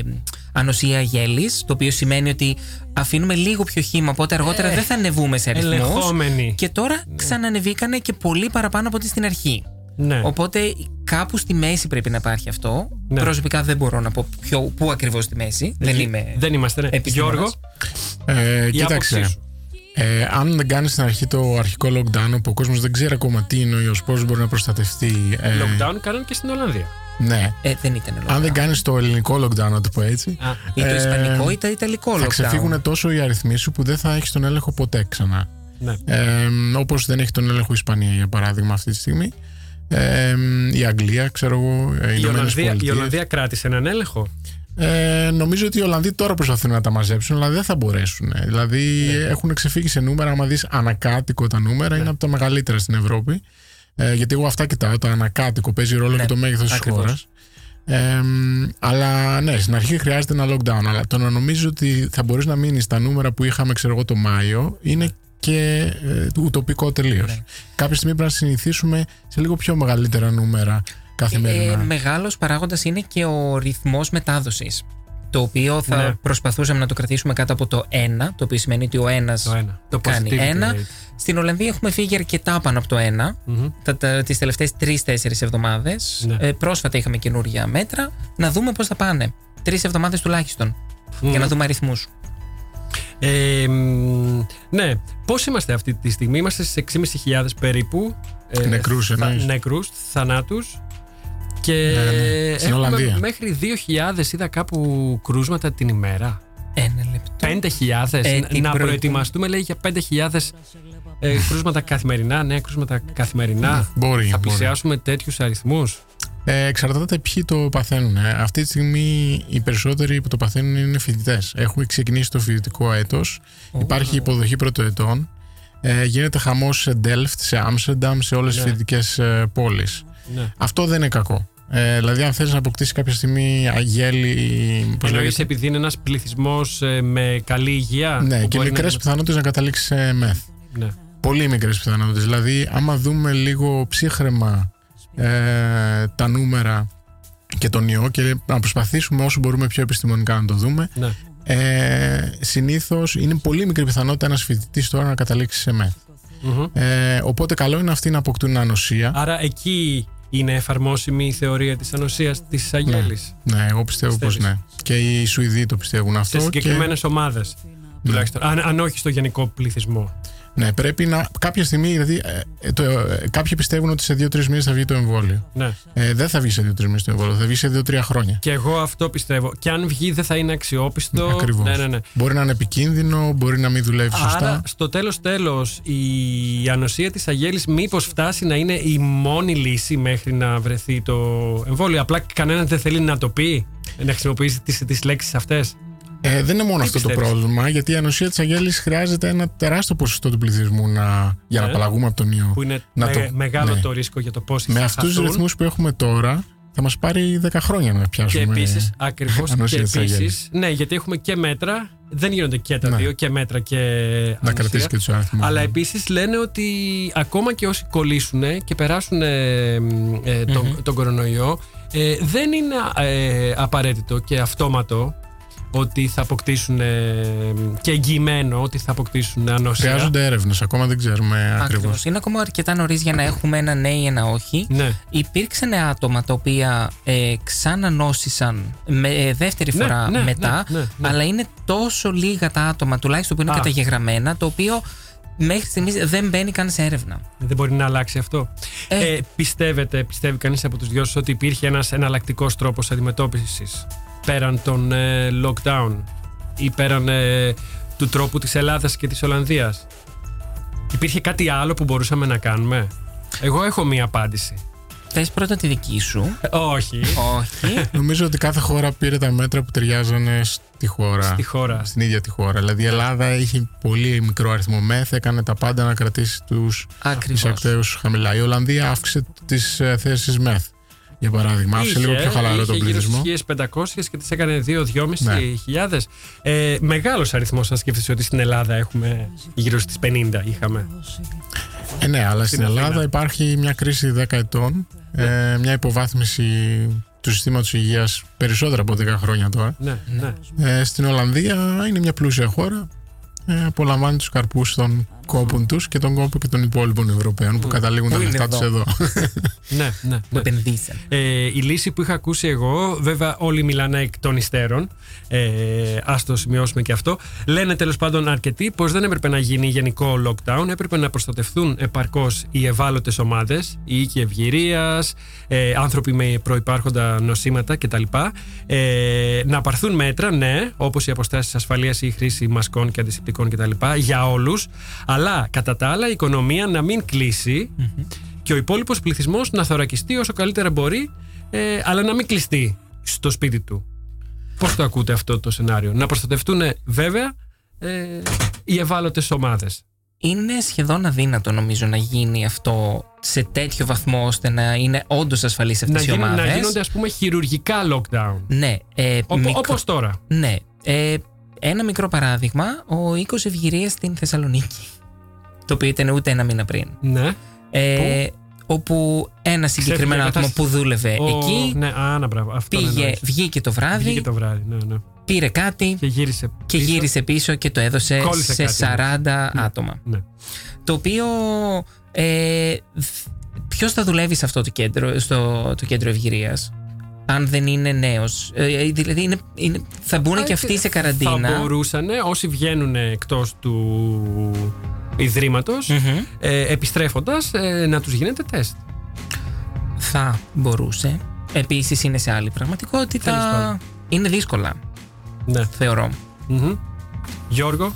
ανοσία γέλης, το οποίο σημαίνει ότι αφήνουμε λίγο πιο χύμα, οπότε αργότερα δεν θα ανεβούμε σε αριθμούς. ελεγχόμενοι. Και τώρα ξανανεβήκανε και πολύ παραπάνω από ό,τι στην αρχή. Ναι. Οπότε κάπου στη μέση πρέπει να υπάρχει αυτό. Ναι. Προσωπικά δεν μπορώ να πω ποιο, πού ακριβώς στη μέση. Δεν είμαι Δεν είμαστε, ναι. επιστήμονας. Γιώργο, Ε, η άποψή κοίταξε. σου. Ε, αν δεν κάνεις στην αρχή το αρχικό lockdown, όπου ο κόσμος δεν ξέρει ακόμα τι είναι ο ιός, πώς μπορεί να προστατευτεί. Ε, Lockdown κάνανε και στην Ολλανδία. Ναι. Ε, δεν ήταν λόγο. Αν δεν κάνεις το ελληνικό lockdown, να το πω έτσι, Α, Ή το ε, ισπανικό ή το ιταλικό θα lockdown. ξεφύγουν τόσο οι αριθμοί σου που δεν θα έχεις τον έλεγχο ποτέ ξανά. ναι. Ε, Όπως δεν έχει τον έλεγχο η Ισπανία, για παράδειγμα, αυτή τη στιγμή. Ε, η Αγγλία, ξέρω εγώ, ε, οι Η Ηνωμένες Ολλανδία, η Πολιτείες. Ολλανδία κράτησε έναν έλεγχο; Ε, νομίζω ότι οι Ολλανδοί τώρα προσπαθούν να τα μαζέψουν, αλλά δεν θα μπορέσουν. Δηλαδή Ναι. έχουν ξεφύγει σε νούμερα. Αν δεις ανακάτοικο τα νούμερα, είναι από τα μεγαλύτερα στην Ευρώπη. Ε, γιατί εγώ αυτά κοιτάω. Το ανακάτοικο παίζει ρόλο Ναι, και το μέγεθος της ακριβώς. χώρας. Ε, αλλά ναι, στην αρχή χρειάζεται ένα lockdown. Αλλά το να νομίζει ότι θα μπορείς να μείνεις στα νούμερα που είχαμε, ξέρω εγώ, το Μάιο, είναι και ε, ουτοπικό τελείως. Ναι. Κάποια στιγμή πρέπει να συνηθίσουμε σε λίγο πιο μεγαλύτερα νούμερα καθημερινά. Ε, μεγάλος παράγοντας είναι και ο ρυθμός μετάδοσης το οποίο θα Ναι. προσπαθούσαμε να το κρατήσουμε κάτω από το 1, το οποίο σημαίνει ότι ο ένας Το ένα. Το κάνει positivity ένα. rate. Στην Ολλανδία έχουμε φύγει αρκετά πάνω από το 1 Μμμ. τα, τα, τις τελευταίες 3-4 εβδομάδες. Ναι. Ε, πρόσφατα είχαμε καινούργια μέτρα. Να δούμε πώς θα πάνε. Τρεις εβδομάδες τουλάχιστον. Για να δούμε αριθμούς. Ε, μ, ναι, πώς είμαστε αυτή τη στιγμή, είμαστε στις 6.500 περίπου. ε, Νεκρούς θα- εννοείς; Νεκρούς, θανάτους. Και Ναι, ναι. Στην έχουμε Ολλανδία. μέχρι 2.000 είδα κάπου κρούσματα την ημέρα. Ένα λεπτό. 5.000. Ε, να την να προηγούμενη- προετοιμαστούμε λέει για 5.000 ε, κρούσματα καθημερινά, νέα κρούσματα καθημερινά. Μπορεί, Θα μπορεί. πλησιάσουμε τέτοιους αριθμούς. Ε, εξαρτάται ποιοι το παθαίνουν. Ε, Αυτή τη στιγμή οι περισσότεροι που το παθαίνουν είναι φοιτητές. Έχουμε ξεκινήσει το φοιτητικό έτος. Υπάρχει υποδοχή πρωτοετών. Ε, γίνεται χαμός σε Ντέλφτ, σε Άμστερνταμ, σε όλες τις Ναι. φοιτητικές ε, πόλεις. Ναι. Αυτό δεν είναι κακό. Ε, δηλαδή, αν θέλει να αποκτήσεις κάποια στιγμή αγέλη. πώς Εννοείς λέγεται, επειδή είναι ένας πληθυσμός με καλή υγεία. Ναι, που και μπορεί να- μικρές πιθανότητες να καταλήξεις σε μεθ. Ναι. Πολύ μικρές πιθανότητες. Δηλαδή, άμα δούμε λίγο ψύχρεμα ε, τα νούμερα και τον ιό και να προσπαθήσουμε όσο μπορούμε πιο επιστημονικά να το δούμε, Ναι. ε, συνήθως είναι πολύ μικρή πιθανότητα ένας φοιτητής τώρα να καταλήξει σε μεθ. Μμμ. Ε, οπότε, καλό είναι αυτοί να αποκτούν ανοσία. Άρα εκεί είναι εφαρμόσιμη η θεωρία της ανοσίας της Αγέλης. Ναι, εγώ πιστεύω πως Πιστεύεις; ναι. Και οι Σουηδοί το πιστεύουν αυτό. Σε συγκεκριμένες και, ομάδες. Τουλάχιστον. Αν, αν όχι στο γενικό πληθυσμό. Ναι, πρέπει να. Κάποια στιγμή, δηλαδή, ε, το, ε, κάποιοι πιστεύουν ότι σε δύο-τρεις μήνες θα βγει το εμβόλιο. Ναι. Ε, δεν θα βγει σε δύο-τρεις μήνες το εμβόλιο, θα βγει σε δύο-τρία χρόνια. Και εγώ αυτό πιστεύω. Και αν βγει δεν θα είναι αξιόπιστο. Ακριβώς. Ναι, ναι, ναι. Μπορεί να είναι επικίνδυνο, μπορεί να μην δουλεύει σωστά. Άρα στο τέλος τέλος η ανοσία της Αγέλης μήπως φτάσει να είναι η μόνη λύση μέχρι να βρεθεί το εμβόλιο. Απλά κανένας δεν θέλει να το πει, να χρησιμοποιήσει τις, τις λέξεις αυτές. Ε, δεν είναι μόνο Τι αυτό το πιστεύεις; πρόβλημα, γιατί η ανοσία της Αγέλη χρειάζεται ένα τεράστιο ποσοστό του πληθυσμού να, για να Ναι. απαλλαγούμε από τον ιό. Που είναι Να με- το- μεγάλο ναι. το ρίσκο για το πώς Με θα αυτούς τους χαθούν. ρυθμούς που έχουμε τώρα, θα μας πάρει 10 χρόνια να Και πιάσουμε. επίσης, ακριβώς. Και ανοσία της επίσης, Αγέλης. ναι, γιατί έχουμε και μέτρα. Δεν γίνονται και τα Ναι. δύο, και μέτρα και. να ανοσία. κρατήσει και τους αριθμούς. Αλλά επίσης λένε ότι ακόμα και όσοι κολλήσουν και περάσουν ε, μ, ε, τον, τον κορονοϊό, ε, δεν είναι ε, απαραίτητο και αυτόματο ότι θα αποκτήσουν ε, και εγγυημένο ότι θα αποκτήσουν ανοσία. Χρειάζονται έρευνες, ακόμα δεν ξέρουμε ακριβώς. Ακριβώς. Είναι ακόμα αρκετά νωρίς για να έχουμε ένα ναι ή ένα όχι. Ναι. Υπήρξαν άτομα τα οποία ε, ξανανόσησαν με, ε, δεύτερη Ναι, φορά ναι, μετά, ναι, ναι, ναι. αλλά είναι τόσο λίγα τα άτομα, τουλάχιστον που είναι Α. καταγεγραμμένα, το οποίο μέχρι στιγμής δεν μπαίνει καν σε έρευνα. Δεν μπορεί να αλλάξει αυτό. Ε. Ε, πιστεύετε, πιστεύει κανείς από τους δυο σας ότι υπήρχε ένας εναλλακτικός τρόπος αντιμετώπισης; Πέραν των ε, lockdown ή πέραν ε, του τρόπου της Ελλάδας και της Ολλανδίας; Υπήρχε κάτι άλλο που μπορούσαμε να κάνουμε; Εγώ έχω μία απάντηση. Θες πρώτα τη δική σου; Ε, όχι. όχι. <laughs> Νομίζω ότι κάθε χώρα πήρε τα μέτρα που ταιριάζανε στη χώρα. Στη χώρα. Στην ίδια τη χώρα. Δηλαδή η Ελλάδα έχει πολύ μικρό αριθμό μεθ, έκανε τα πάντα να κρατήσει τους Ακριβώς. εισακτέους χαμηλά. Η Ολλανδία αύξησε τις θέσεις μεθ. Για παράδειγμα, άφησε λίγο πιο χαλαρό τον είχε γύρω πληθυσμό. στις 1500 και τις έκανε 2-2,5 Ναι. χιλιάδες. Ε, μεγάλος αριθμός, αν σκέφτεσαι ότι στην Ελλάδα έχουμε γύρω στις 50 είχαμε. Ε, ναι, αλλά στην Αθήνα. Ελλάδα υπάρχει μια κρίση 10 ετών, ε, μια υποβάθμιση του συστήματος υγείας περισσότερα από 10 χρόνια τώρα. Ναι, ναι. Ε, στην Ολλανδία είναι μια πλούσια χώρα. Ε, απολαμβάνει τους καρπούς των κόπων τους και τον κόπο και των υπόλοιπων Ευρωπαίων που καταλήγουν Πού τα είναι λεφτά τους εδώ; εδώ. <laughs> ναι, ναι, που ναι. επενδύσαν. Ε, η λύση που είχα ακούσει εγώ, βέβαια όλοι μιλάνε εκ των υστέρων, ε, ας το σημειώσουμε και αυτό, λένε τέλος πάντων αρκετοί πως δεν έπρεπε να γίνει γενικό lockdown, έπρεπε να προστατευτούν επαρκώς οι ευάλωτες ομάδες, οι οίκοι ευγυρίας, ε, άνθρωποι με προϋπάρχοντα νοσήματα κτλ. Ε, να πάρθουν μέτρα, ναι, όπως οι αποστάσεις ασφαλείας ή η χρήση μασκών και αντισηπτικών κτλ. για όλους, αλλά κατά τα άλλα η οικονομία να μην κλείσει και ο υπόλοιπος πληθυσμός να θωρακιστεί όσο καλύτερα μπορεί, ε, αλλά να μην κλειστεί στο σπίτι του. Πώς το ακούτε αυτό το σενάριο, Να προστατευτούν βέβαια ε, οι ευάλωτες ομάδες. Είναι σχεδόν αδύνατο νομίζω να γίνει αυτό σε τέτοιο βαθμό ώστε να είναι όντως ασφαλείς αυτές Να, οι γίνουν- ομάδες. να γίνονται, ας πούμε, χειρουργικά lockdown. Ναι, ε, Όπω μικρο- τώρα. ναι. Ε, ένα μικρό παράδειγμα, ο οίκος Ευγυρίας στην Θεσσαλονίκη. Το οποίο ήταν ούτε ένα μήνα πριν. Ναι. Ε, όπου ένα συγκεκριμένο Ξέφυγε άτομο που δούλευε Ο- εκεί Ναι, άνα, μπράβο. Αυτό πήγε, εννοείς. βγήκε το βράδυ, Βγήκε το βράδυ. Ναι, ναι. πήρε κάτι Και γύρισε. και πίσω. γύρισε πίσω και το έδωσε Κόλλησε σε κάτι, 40 άτομα. Ναι. Το οποίο. Ε, Ποιος θα δουλεύει σε αυτό το κέντρο, στο το κέντρο ευγυρίας, αν δεν είναι νέος; δηλαδή, είναι, είναι, θα μπουν και αυτοί σε Θα καραντίνα. μπορούσαν όσοι βγαίνουν εκτός του ιδρύματος, Μμμ. ε, επιστρέφοντας, να τους γίνεται τεστ. Θα μπορούσε. Επίσης είναι σε άλλη Τέλος πραγματικότητα. πάντων. Είναι δύσκολα, Ναι. θεωρώ. Μμμ. Γιώργο,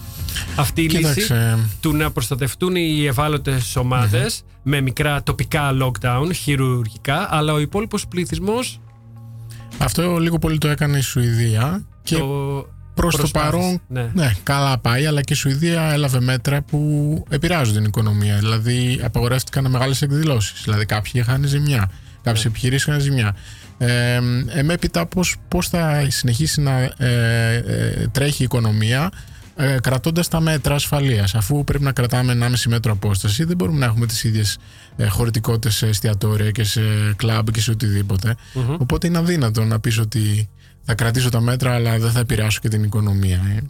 αυτή η λύση Κοίταξε, του να προστατευτούν οι ευάλωτες με μικρά τοπικά lockdown, χειρουργικά, αλλά ο υπόλοιπος πληθυσμός αυτό λίγο πολύ το έκανε η Σουηδία και το. Προς το προσπάθησε. παρόν Ναι. Ναι, καλά πάει, αλλά και η Σουηδία έλαβε μέτρα που επηρεάζουν την οικονομία. Δηλαδή, απαγορεύτηκαν μεγάλες εκδηλώσεις. Δηλαδή, κάποιοι είχαν ζημιά. Κάποιες Ναι. επιχειρήσεις είχαν ζημιά. Ε, εμέπειτα, πώς, πώς θα συνεχίσει να ε, ε, τρέχει η οικονομία ε, κρατώντας τα μέτρα ασφαλείας αφού πρέπει να κρατάμε 1,5 μέτρο απόσταση δεν μπορούμε να έχουμε τις ίδιες ε, χωρητικότητες σε εστιατόρια και σε κλαμπ και σε οτιδήποτε οπότε είναι αδύνατο να πεις ότι θα κρατήσω τα μέτρα αλλά δεν θα επηρεάσω και την οικονομία ε.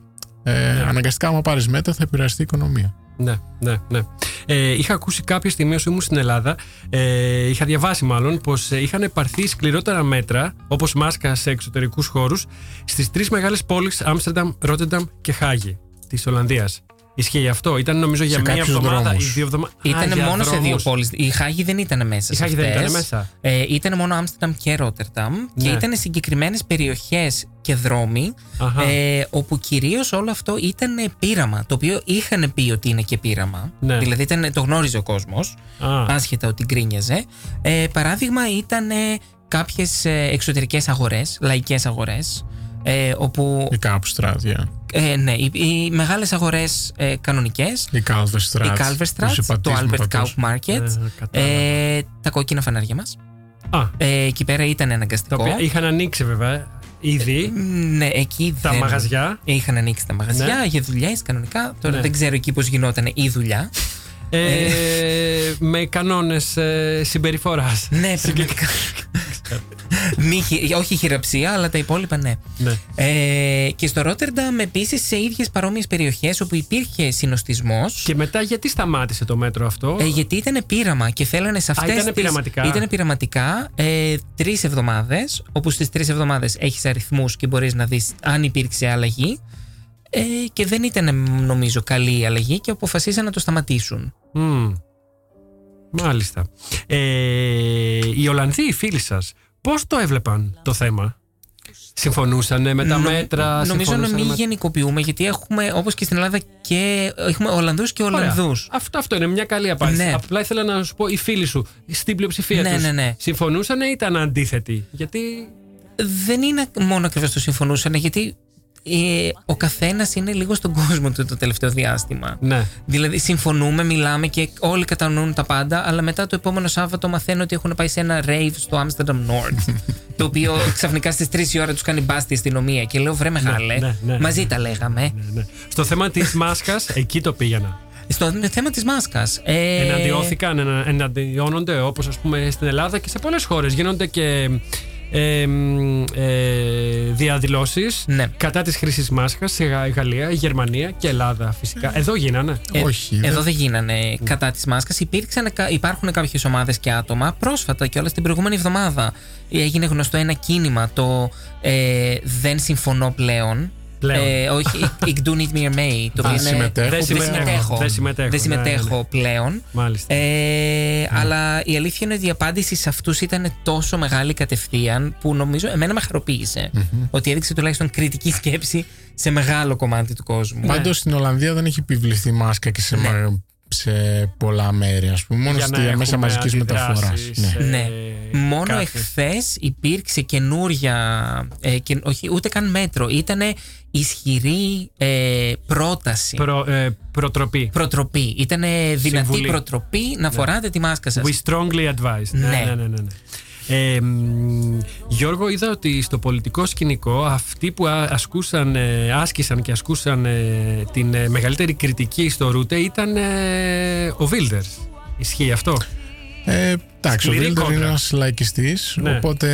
Ε, Αναγκαστικά, άμα πάρεις μέτρα, θα επηρεαστεί η οικονομία. Ναι, ναι, ναι. Ε, είχα ακούσει κάποια στιγμή όσο ήμουν στην Ελλάδα, ε, είχα διαβάσει μάλλον, πως ε, είχαν πάρθει σκληρότερα μέτρα, όπως μάσκα σε εξωτερικούς χώρους, στις τρεις μεγάλες πόλεις Άμστερνταμ, Ρότερνταμ και Χάγη της Ολλανδίας. Ισχύει αυτό. Ήταν νομίζω για Σε μία κάποιους εβδομάδα ή δρόμους. δύο εβδομάδε. Ήταν μόνο σε δύο πόλεις. Η Χάγη δεν ήταν μέσα. Η σε Χάγη δεν αυτές. ήταν μέσα. Ε, ήταν μόνο Άμστερνταμ και Ρότερνταμ και Ναι. ήταν συγκεκριμένες περιοχές και δρόμοι Αχα. ε, όπου κυρίως όλο αυτό ήταν πείραμα. Το οποίο είχαν πει ότι είναι και πείραμα. Ναι. Δηλαδή ήταν, το γνώριζε ο κόσμος, Α, άσχετα ότι γκρίνιαζε. Ε, παράδειγμα ήταν κάποιες εξωτερικές αγορές, λαϊκές αγορές. Ε, όπου Ή κάπου στράτια. Ε, ναι, οι, οι μεγάλες αγορές ε, κανονικές Η Calverstraat. η Calverstraat, το Albert Kauf Market, Ε, κατάλαβα. ε, τα κόκκινα φανάρια μας. Α, Ε, εκεί πέρα ήταν τα αναγκαστικό. οποία είχαν ανοίξει βέβαια ήδη Ναι, εκεί τα δεν... μαγαζιά. Είχαν ανοίξει τα μαγαζιά Ναι. για δουλειές κανονικά. Τώρα Ναι. δεν ξέρω εκεί πώς γινόταν η δουλειά. Ε, με κανόνες ε, συμπεριφοράς. ναι, πραγματικά. Μη χει- όχι χειραψία, αλλά τα υπόλοιπα ναι. Ναι. Ε, και στο Ρότερνταμ επίσης σε ίδιες παρόμοιες περιοχές όπου υπήρχε συνοστισμός. Και μετά γιατί σταμάτησε το μέτρο αυτό; Ε, γιατί ήταν πείραμα και θέλανε σε αυτές. ήτανε πειραματικά. Ήταν πειραματικά ε, τρεις εβδομάδες, όπου στις τρεις εβδομάδες έχεις αριθμούς και μπορείς να δεις αν υπήρξε αλλαγή. Ε, και δεν ήταν νομίζω καλή η αλλαγή και αποφασίσαν να το σταματήσουν. Μμμ. Μάλιστα. Ε, οι Ολλανδοί, οι φίλοι σας, πώς το έβλεπαν το θέμα; Συμφωνούσαν με τα Νο- μέτρα. Νομίζω να συμφωνούσαν μην με- γενικοποιούμε, γιατί έχουμε, όπως και στην Ελλάδα, και έχουμε Ολλανδούς και Ωραία. Ολλανδούς. Αυτό, αυτό είναι μια καλή απάντηση. Ναι. Απλά ήθελα να σου πω, οι φίλοι σου, στην πλειοψηφία Ναι, τους, ναι, ναι. συμφωνούσαν ή ήταν αντίθετοι; Γιατί. Δεν είναι μόνο ακριβώ το συμφωνούσαν, γιατί ε, ο καθένας είναι λίγο στον κόσμο του το τελευταίο διάστημα. Ναι. Δηλαδή, συμφωνούμε, μιλάμε και όλοι κατανοούν τα πάντα, αλλά μετά το επόμενο Σάββατο μαθαίνω ότι έχουν πάει σε ένα rave στο Amsterdam North. <laughs> το οποίο ξαφνικά στις 3 η ώρα τους κάνει μπάστη η αστυνομία. Και λέω, βρε μεγάλε, ναι, ναι, μαζί ναι. τα λέγαμε. ναι, ναι. Στο θέμα της μάσκας, εκεί το πήγαινα. Στο θέμα της μάσκας. Ε, Εναντιώθηκαν, ενα- εναντιώνονται όπως ας πούμε στην Ελλάδα και σε πολλές χώρες. Γίνονται και ε, μ, ε, διαδηλώσεις Ναι. κατά της χρήσης μάσκας σε Γα- Γαλλία, Γερμανία και Ελλάδα φυσικά. Εδώ γίνανε; Ε, Όχι, Εδώ δεν- δεν γίνανε κατά της μάσκας. Υπάρχουν κάποιες ομάδες και άτομα. Πρόσφατα και όλα την προηγούμενη εβδομάδα έγινε γνωστό ένα κίνημα. Το ε, Δεν συμφωνώ πλέον. Πλέον. Ε, όχι, <laughs> ik do need me may. Το οποίο Α, είναι- συμμετέχω. Δεν Δεν συμμετέχω. συμμετέχω. Δεν συμμετέχω, Δεν ναι, συμμετέχω ναι. πλέον. Μάλιστα. Ε, Αλλά η αλήθεια είναι ότι η απάντηση σε αυτούς ήταν τόσο μεγάλη κατευθείαν που νομίζω εμένα με χαροποίησε. Ότι έδειξε τουλάχιστον κριτική σκέψη σε μεγάλο κομμάτι του κόσμου. Πάντως στην Ολλανδία δεν έχει επιβληθεί μάσκα και σε, μα- σε πολλά μέρη, ας πούμε. Μόνο Για να στη μέσα έχουμε μαζικής μεταφοράς. αντιδράσεις, Ναι. ε, Ναι. Μόνο κάθε. εχθές υπήρξε καινούρια. Ε, και, όχι, ούτε καν μέτρο. Ήταν ισχυρή ε, πρόταση. Προ, ε, προτροπή. Προτροπή. Ήταν δυνατή Συμβουλή. προτροπή να φοράτε τη μάσκα σας. We strongly advise. Ναι, Ναι. ναι, ναι. ναι, ναι. Ε, μ, Γιώργο, είδα ότι στο πολιτικό σκηνικό αυτοί που α- ασκούσαν, ε, άσκησαν και ασκούσαν ε, την ε, μεγαλύτερη κριτική στο Ρούτε ήταν ε, ο Βίλτερς. Ισχύει αυτό; Ε, εντάξει, ο Σκληρή Βίλντερ είναι κόντρα. ένας λαϊκιστής. Ναι. Οπότε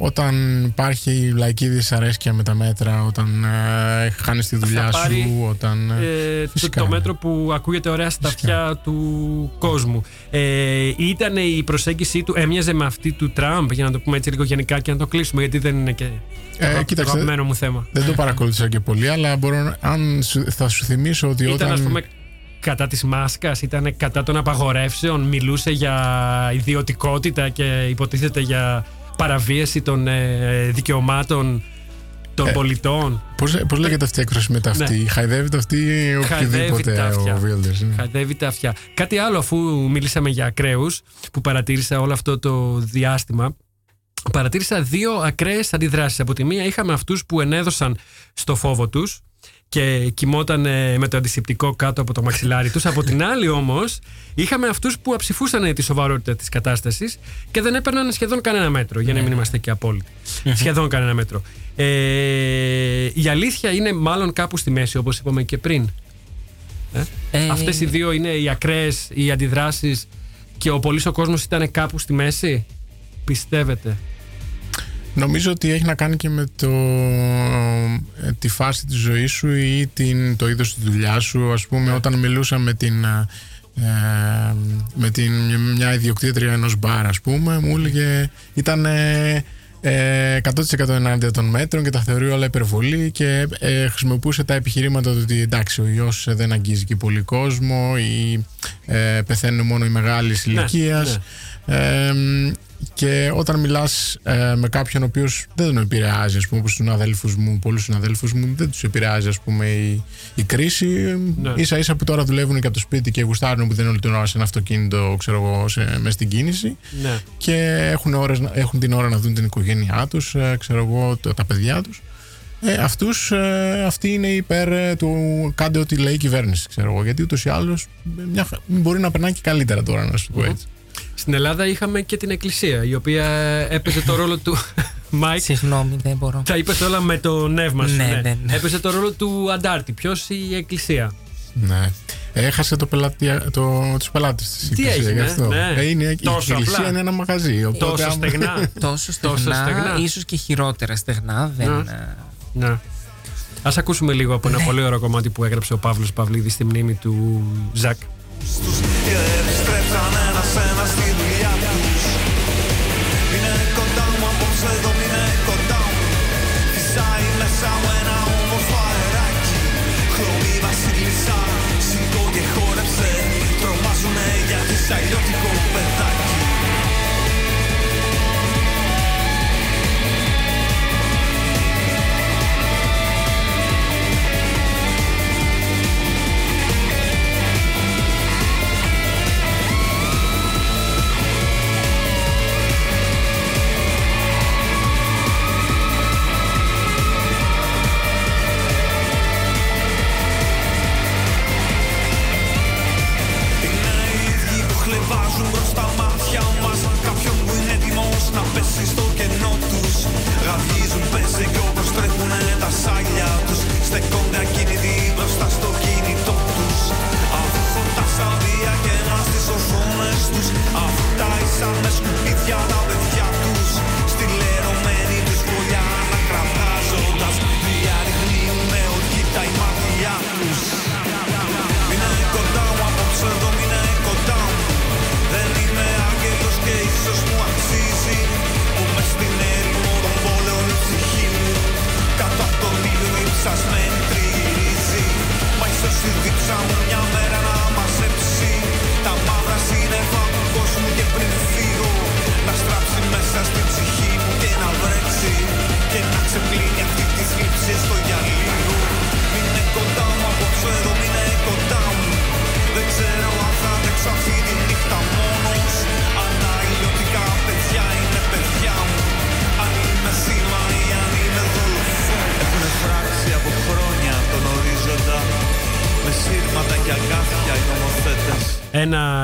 όταν υπάρχει λαϊκή δυσαρέσκεια με τα μέτρα, όταν ε, χάνεις τη δουλειά Θα πάρει, σου, όταν. ε, Ε, το, φυσικά. το μέτρο που ακούγεται ωραία στα αυτιά του κόσμου. Ε, ήταν η προσέγγιση του, έμοιαζε με αυτή του Τραμπ, για να το πούμε έτσι λίγο γενικά και να το κλείσουμε, γιατί δεν είναι και το Ε, αγα- κοίταξε, αγαπημένο μου θέμα. Δεν το παρακολούθησα και πολύ, αλλά μπορώ, να- αν σου- θα σου θυμίσω ότι Ήταν, όταν. ας πούμε, κατά της μάσκας, ήταν κατά των απαγορεύσεων, μιλούσε για ιδιωτικότητα και υποτίθεται για παραβίαση των ε, δικαιωμάτων των Ε, πολιτών. Πώς, πώς λέγεται αυτή η έκφραση με τα Ναι. αυτή, χαϊδεύει τα αυτή ή Χαϊδεύει τα οποιοδήποτε αυτιά. ο Βίλντερ. Χαϊδεύει τα αυτιά. Κάτι άλλο, αφού μίλησαμε για ακραίους, που παρατήρησα όλο αυτό το διάστημα, παρατήρησα δύο ακραίες αντιδράσεις. Από τη μία είχαμε αυτούς που ενέδωσαν στο φόβο τους και κοιμόταν με το αντισηπτικό κάτω από το μαξιλάρι τους. Από την άλλη όμως, είχαμε αυτούς που αψηφούσαν τη σοβαρότητα της κατάστασης και δεν έπαιρναν σχεδόν κανένα μέτρο, για να μην είμαστε και απόλυτοι. σχεδόν κανένα μέτρο. Ε, η αλήθεια είναι μάλλον κάπου στη μέση, όπως είπαμε και πριν. Ε, Αυτές οι δύο είναι οι ακραίες, οι αντιδράσεις και ο πολύς ο κόσμος ήταν κάπου στη μέση; Πιστεύετε; Νομίζω ότι έχει να κάνει και με το, ε, τη φάση της ζωής σου ή την, το είδος της δουλειάς σου. Ας πούμε, όταν μιλούσα με την, ε, με την, μια ιδιοκτήτρια ενός μπαρ, ας πούμε, μου έλεγε ήταν ε, ε, 100% ενάντια των μέτρων και τα θεωρεί όλα υπερβολή και ε, χρησιμοποιούσε τα επιχειρήματα του ότι εντάξει ο ιός δεν αγγίζει και πολύ κόσμο ή ε, πεθαίνουν μόνο οι μεγάλης ηλικίας Ε, και όταν μιλάς ε, με κάποιον ο οποίος δεν τον επηρεάζει, ας πούμε, όπως τους αδέλφους μου, πολλούς συναδέλφους μου, δεν τους επηρεάζει, ας πούμε, η, η κρίση. Ναι. Ίσα ίσα που τώρα δουλεύουν και από το σπίτι και γουστάρουν που δεν είναι όλη την ώρα σε ένα αυτοκίνητο, ξέρω εγώ, σε, μες στην κίνηση Ναι. και έχουν, ώρες, να- έχουν την ώρα να δουν την οικογένειά τους, ε, ξέρω εγώ, το- τα παιδιά τους. Ε, αυτούς, ε, αυτοί είναι υπέρ ε, του κάντε ό,τι λέει η κυβέρνηση, ξέρω εγώ. Γιατί ούτως ή άλλως ε, μια, χα- μπορεί να περνάει και καλύτερα τώρα, να σου το πω έτσι. Στην Ελλάδα είχαμε και την Εκκλησία, η οποία έπαιζε το ρόλο του. <laughs> Μάικ, Συγγνώμη, δεν μπορώ. τα είπες όλα με το νεύμα σου. Ναι, ναι. ναι, ναι. Έπαιζε το ρόλο του αντάρτη. Ποιος η Εκκλησία; Ναι. Έχασε το πελάτη, το, τους πελάτες της Τι Εκκλησίας, έγινε, γι' αυτό. ναι. Ε, είναι, Τόσο η Εκκλησία απλά. είναι ένα μαγαζί. Οπότε Τόσο άμα- στεγνά. <laughs> Τόσο στεγνά, Τόσο στεγνά. ίσως και χειρότερα στεγνά. Δεν, Ναι. ε, ναι. Α ακούσουμε λίγο από ένα πολύ ωραίο κομμάτι που έγραψε ο Παύλος Παυλίδης στη μνήμη του Ζακ. Και επιστρέψαν ένα-ένα στη δουλειά τους. Είναι κοντά μου απόψε εδώ είναι κοντά μου. Φυσάει μέσα μου ένα όμορφο αεράκι. Χρωμή βασίλισσα, σηκώ και χόρεψε. Τρομάζουνε γιατί σ' αλλιώτικο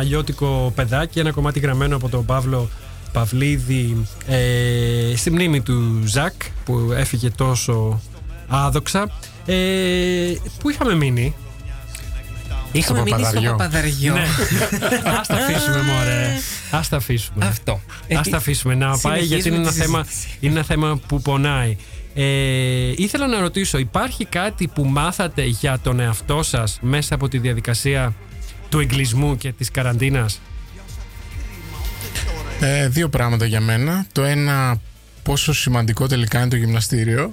γιώτικο παιδάκι, ένα κομμάτι γραμμένο από τον Παύλο Παυλίδη ε, στη μνήμη του Ζακ που έφυγε τόσο άδοξα. Ε, πού είχαμε μείνει; Είχαμε μείνει στο Παπαδαριό. παπαδαριό. Ναι. <laughs> Ας τα αφήσουμε μωρέ. Α τα αφήσουμε. Αυτό. Ε, Α τα αφήσουμε να πάει γιατί είναι ένα, συνεχίζουμε τη θέμα, συζήτηση. είναι ένα θέμα που πονάει. Ε, ήθελα να ρωτήσω, υπάρχει κάτι που μάθατε για τον εαυτό σας μέσα από τη διαδικασία του εγκλισμού και της καραντίνας; Ε, δύο πράγματα για μένα. Το ένα, πόσο σημαντικό τελικά είναι το γυμναστήριο.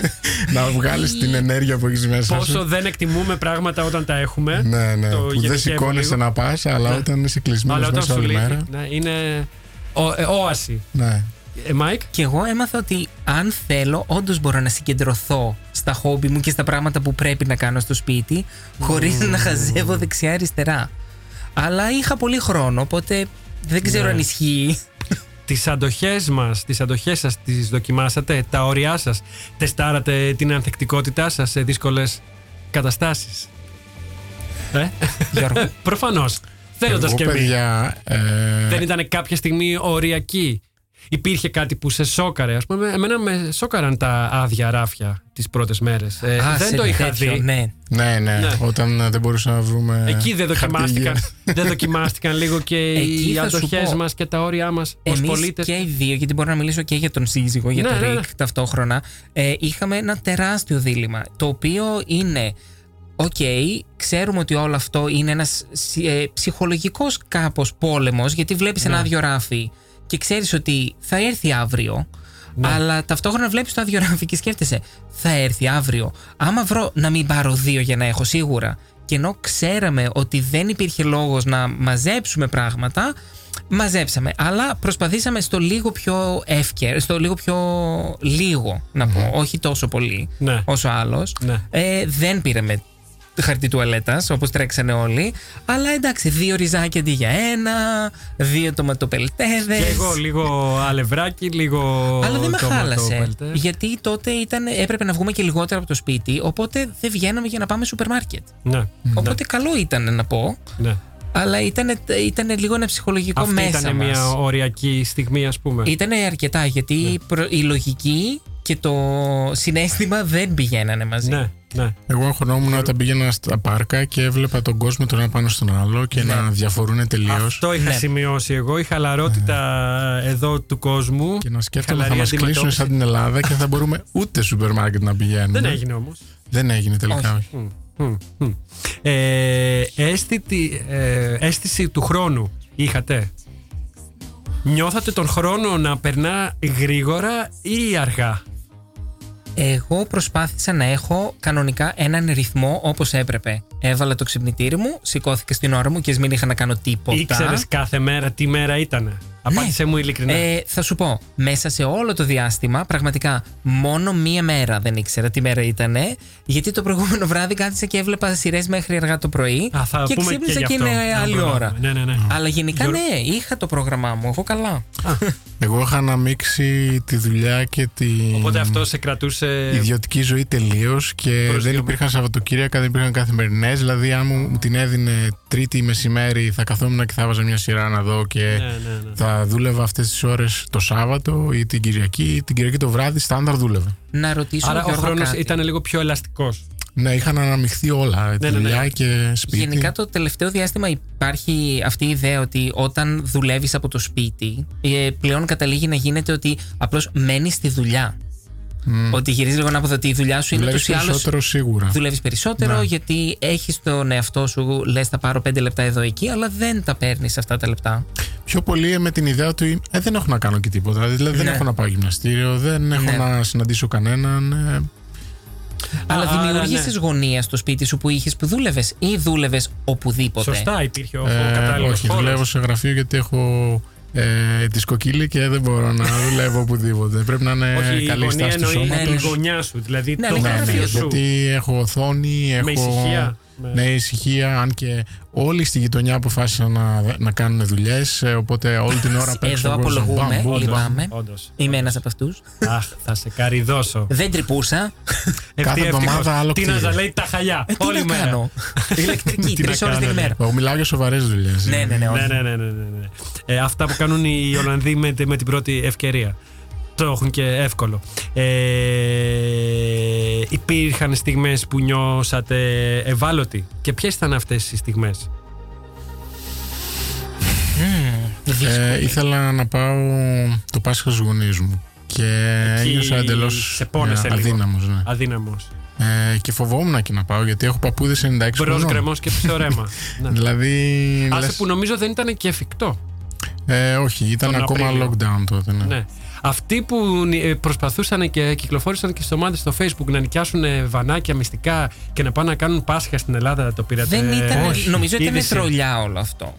<laughs> να βγάλεις την ενέργεια που έχεις μέσα Πόσο σου. δεν εκτιμούμε πράγματα όταν τα έχουμε. Ναι, ναι. Το που δεν γενικεύω σηκώνεσαι λίγο. να πας, αλλά Ναι. όταν είσαι κλεισμένος Αλλά όταν μέσα σου όλη λείπει. μέρα. Ναι, είναι ο, ε, όαση. Ναι. Ε, Μάικ, Και εγώ έμαθα ότι αν θέλω, όντως μπορώ να συγκεντρωθώ στα χόμπι μου και στα πράγματα που πρέπει να κάνω στο σπίτι, χωρίς να χαζεύω δεξιά-αριστερά. Αλλά είχα πολύ χρόνο, οπότε δεν ξέρω Ναι. αν ισχύει. τις αντοχές μας, τις αντοχές σας τις δοκιμάσατε, τα όρια σας, τεστάρατε την ανθεκτικότητά σας σε δύσκολες καταστάσεις. Ε, Γιώργο. <laughs> προφανώς. Θέλοντας Εγώ, και εμείς. παιδιά, ε, Δεν ήταν κάποια στιγμή οριακή. Υπήρχε κάτι που σε σώκαρε. Ας πούμε, εμένα με σώκαραν τα άδεια ράφια τις πρώτες μέρες. Ε, Α, δεν σε το είχα τέτοιο, δει. Ναι. ναι, ναι, Ναι. Όταν ε, δεν μπορούσαμε να βρούμε. Εκεί δεν δοκιμάστηκαν, χαρτί δεν δοκιμάστηκαν λίγο και <laughs> Εκεί οι θα σου αντοχές πω. μας και τα όρια μας ως Εμείς πολίτες. και οι δύο, γιατί μπορώ να μιλήσω και για τον σύζυγο, για Ναι, τον ναι, ναι. Ρικ ταυτόχρονα, ε, είχαμε ένα τεράστιο δίλημμα. Το οποίο είναι, οκ, ξέρουμε ότι όλο αυτό είναι ένας ε, ψυχολογικός κάπως πόλεμος, γιατί βλέπεις ένα Ναι. άδειο ράφι και ξέρεις ότι θα έρθει αύριο, Ναι. αλλά ταυτόχρονα βλέπεις το άδειο ράφι και σκέφτεσαι, θα έρθει αύριο. Άμα βρω να μην πάρω δύο για να έχω σίγουρα, και ενώ ξέραμε ότι δεν υπήρχε λόγος να μαζέψουμε πράγματα, μαζέψαμε. Αλλά προσπαθήσαμε στο λίγο πιο εύκαιρο, στο λίγο πιο λίγο να πω, όχι τόσο πολύ Ναι. όσο άλλος. Ναι. Ε, δεν πήραμε χαρτί τουαλέτας όπως τρέξανε όλοι, αλλά εντάξει, δύο ριζάκια αντί για ένα, δύο τοματοπελτέδες. Και εγώ λίγο αλευράκι, λίγο. Αλλά δεν με τόματο χάλασε. πελτέ. Γιατί τότε ήταν, έπρεπε να βγούμε και λιγότερο από το σπίτι, οπότε δεν βγαίναμε για να πάμε σούπερ μάρκετ. Ναι. Οπότε καλό ήταν να πω, ναι. αλλά ήταν, ήταν λίγο ένα ψυχολογικό Αυτή μέσα ήταν μας. μια οριακή στιγμή, ας πούμε. Ήταν αρκετά γιατί προ- η λογική και το συνέστημα δεν πηγαίνανε μαζί. Ναι, ναι. Εγώ αγχωνόμουν όταν πήγαινα στα πάρκα και έβλεπα τον κόσμο τον ένα πάνω στον άλλο και Ναι. να διαφορούν τελείως. Αυτό είχα Ναι. σημειώσει εγώ. Η χαλαρότητα εδώ του κόσμου. Και να σκέφτομαι θα χαλαρή μα κλείσουν αντιμετώπιση. σαν την Ελλάδα και θα μπορούμε <laughs> ούτε σούπερ μάρκετ να πηγαίνουμε. Δεν έγινε όμως. Δεν έγινε τελικά. Όχι. όχι. Ε, αίσθητη, ε, αίσθηση του χρόνου είχατε; Νιώθατε τον χρόνο να περνά γρήγορα ή αργά; Εγώ προσπάθησα να έχω κανονικά έναν ρυθμό όπως έπρεπε. Έβαλα το ξυπνητήρι μου, σηκώθηκα στην ώρα μου και ας μην είχα να κάνω τίποτα. Ήξερες κάθε μέρα τι μέρα ήταν. Απάντησε μου ειλικρινά. Ε, θα σου πω, μέσα σε όλο το διάστημα, πραγματικά μόνο μία μέρα δεν ήξερα τι μέρα ήταν. Γιατί το προηγούμενο βράδυ κάθισα και έβλεπα σειρές μέχρι αργά το πρωί. Α, θα και πούμε και ξύπνησα γι' και, αυτό. είναι Να άλλη προλάβουμε. ώρα. Ναι, ναι, ναι. Αλλά γενικά Γιώργο- ναι, είχα το πρόγραμμά μου. Εγώ καλά. Εγώ είχα αναμίξει τη δουλειά και την Οπότε αυτό σε κρατούσε. ιδιωτική ζωή τελείως και δεν Προσγειωμένο. υπήρχαν Σαββατοκύριακα, δεν υπήρχαν καθημερινές. Δηλαδή, αν μου μου την έδινε Τρίτη μεσημέρι, θα καθόμουν και θα βάζα μια σειρά να δω και Ναι, ναι, ναι. θα δούλευα αυτές τις ώρες το Σάββατο ή την Κυριακή. Την Κυριακή το βράδυ, στάνταρ δούλευα. Να ρωτήσω Άρα ο Γιώργο, χρόνος κάτι. ήταν λίγο πιο ελαστικός. Ναι, είχαν αναμειχθεί όλα. Ναι, τη ναι, ναι. δουλειά και σπίτι. Γενικά το τελευταίο διάστημα υπάρχει αυτή η ιδέα ότι όταν δουλεύεις από το σπίτι ε, πλέον καταλήγει να γίνεται ότι απλώς μένεις στη δουλειά. Ότι γυρίζει λίγο ανάποδα ότι η δουλειά σου είναι Δουλεύεις ούτως ή άλλως περισσότερο σίγουρα. δουλεύεις περισσότερο Ναι. γιατί έχεις τον εαυτό σου, λες, θα πάρω πέντε λεπτά εδώ εκεί, αλλά δεν τα παίρνεις αυτά τα λεπτά. Πιο πολύ με την ιδέα του ε, δεν έχω να κάνω και τίποτα. Δηλαδή δεν Ναι. έχω να πάω γυμναστήριο, δεν έχω Ναι. να συναντήσω κανέναν. ε, αλλά άρα, δημιουργήσει ναι. γωνία στο σπίτι σου που είχες που δούλευες ή δούλευες οπουδήποτε; Σωστά, υπήρχε ο, ε, ο κατάλληλος όχι, δουλεύω σε γραφείο γιατί έχω ε, τη σκοκύλη και δεν μπορώ να <laughs> δουλεύω οπουδήποτε. Πρέπει να είναι Όχι, η καλή γωνία στάση του εννοεί σώματος. η γωνιά σου. Δηλαδή Ναι, το αλλά Ναι, είναι ναι, γραφείο σου. γιατί έχω οθόνη, έχω. Με ησυχία. Ναι, ησυχία, αν και όλοι στη γειτονιά αποφάσισαν να, να κάνουν δουλειές. Οπότε όλη την ώρα παίξω. Εδώ εγώ στον απολογούμε, μπαμ, μπαμ, λυπάμαι. Όντως. Είμαι ένας από αυτούς. Αχ, θα σε καριδώσω. Δεν τρυπούσα. Ευτυχώς. εβδομάδα άλλο Τι να κτίριο. ζαλέει τα χαλιά. Ε, τι Όλη να μέρα. κάνω. Ηλεκτρική, Τι να τρεις ώρες την κάνω, ναι. ημέρα. Εγώ μιλάω για σοβαρές δουλειές. Ναι, ναι, ναι. όχι. Ναι, ναι, ναι, ναι, ναι, ναι. Ε, αυτά που κάνουν οι Ολλανδοί με, τη- με την πρώτη ευκαιρία. Το έχουν και εύκολο. Ε, υπήρχαν στιγμές που νιώσατε ευάλωτοι. Και ποιες ήταν αυτές οι στιγμές; Ε, ήθελα να πάω το Πάσχα στους γονείς μου. Και Εκεί ένιωσα εντελώς σε πόνεσε λίγο. αδύναμος. Ναι. Αδύναμος. Ε, και φοβόμουν και να πάω γιατί έχω παππούδες 96 Μπρος χρονών. γκρεμός και πίσω ρέμα. <laughs> ναι. Δηλαδή. Άσε λες- που νομίζω δεν ήταν και εφικτό. ε, όχι, ήταν Τον ακόμα Απρίλιο. lockdown τότε. Ναι. Ναι. Αυτοί που ε, προσπαθούσαν και κυκλοφόρησαν και στι ομάδε στο Facebook να νοικιάσουν ε, βανάκια μυστικά και να πάνε να κάνουν Πάσχα στην Ελλάδα, το πήρατε; Δεν ήταν, Ε, όχι. νομίζω ήταν Είδηση. τρολιά όλο αυτό.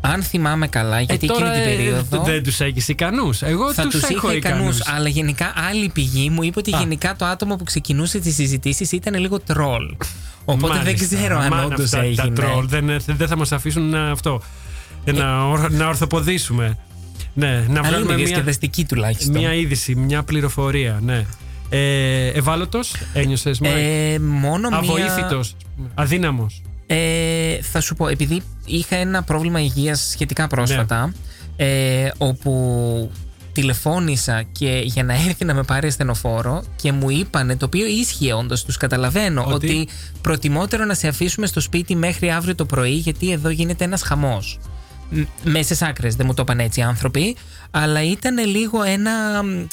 Αν θυμάμαι καλά, Ε, γιατί τώρα, εκείνη την ε, περίοδο. δεν τους έχεις ικανούς. Εγώ θα τους τους έχω είχε ικανούς, ικανούς. αλλά γενικά άλλη πηγή μου είπε ότι Α. γενικά το άτομο που ξεκινούσε τις συζητήσεις ήταν λίγο τρόλ. Οπότε δεν ξέρω αν όντως Τα έγινε. τρόλ δεν, ε, δεν θα μας αφήσουν να, αυτό. ε, να, ορ- να ορθοποδήσουμε. Ναι, να Αλλά είναι βγάλουμε μια, διασκεδαστική τουλάχιστον. μια είδηση, μια πληροφορία. Ναι. Ε, Ευάλωτος, ένιωσες. Ε, μόνο μία. Αβοήθητος. Αδύναμος; Ε, θα σου πω, επειδή είχα ένα πρόβλημα υγείας σχετικά πρόσφατα, Ναι. ε, όπου τηλεφώνησα και για να έρθει να με πάρει ασθενοφόρο και μου είπανε, το οποίο ίσχυε όντως, τους καταλαβαίνω, Ότι; ότι... προτιμότερο να σε αφήσουμε στο σπίτι μέχρι αύριο το πρωί, γιατί εδώ γίνεται ένας χαμός. Μέσε άκρες, δεν μου το είπαν έτσι οι άνθρωποι, αλλά ήταν λίγο ένα. μ,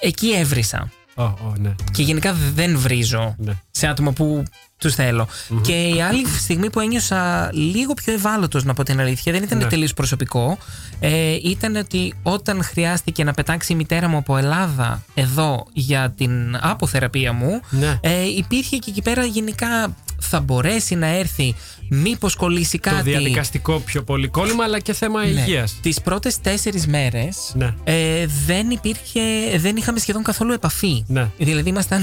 Εκεί έβρισα. Ω, ω, ναι. Και γενικά δεν βρίζω Ναι. σε άτομα που τους θελω Και η άλλη στιγμή που ένιωσα λίγο πιο ευάλωτος, να πω την αλήθεια, δεν ήταν Ναι. τελείως προσωπικό. Ε, ήταν ότι όταν χρειάστηκε να πετάξει η μητέρα μου από Ελλάδα εδώ για την αποθεραπεία μου, Ναι. ε, υπήρχε και εκεί πέρα γενικά θα μπορέσει να έρθει, μήπως κολλήσει κάτι; Το διαδικαστικό πιο πολύ κόλλημα, αλλά και θέμα Ναι. υγείας. Τις πρώτες τέσσερις μέρες Ναι. ε, δεν υπήρχε, δεν είχαμε σχεδόν καθόλου επαφή. Ναι. Δηλαδή ήμασταν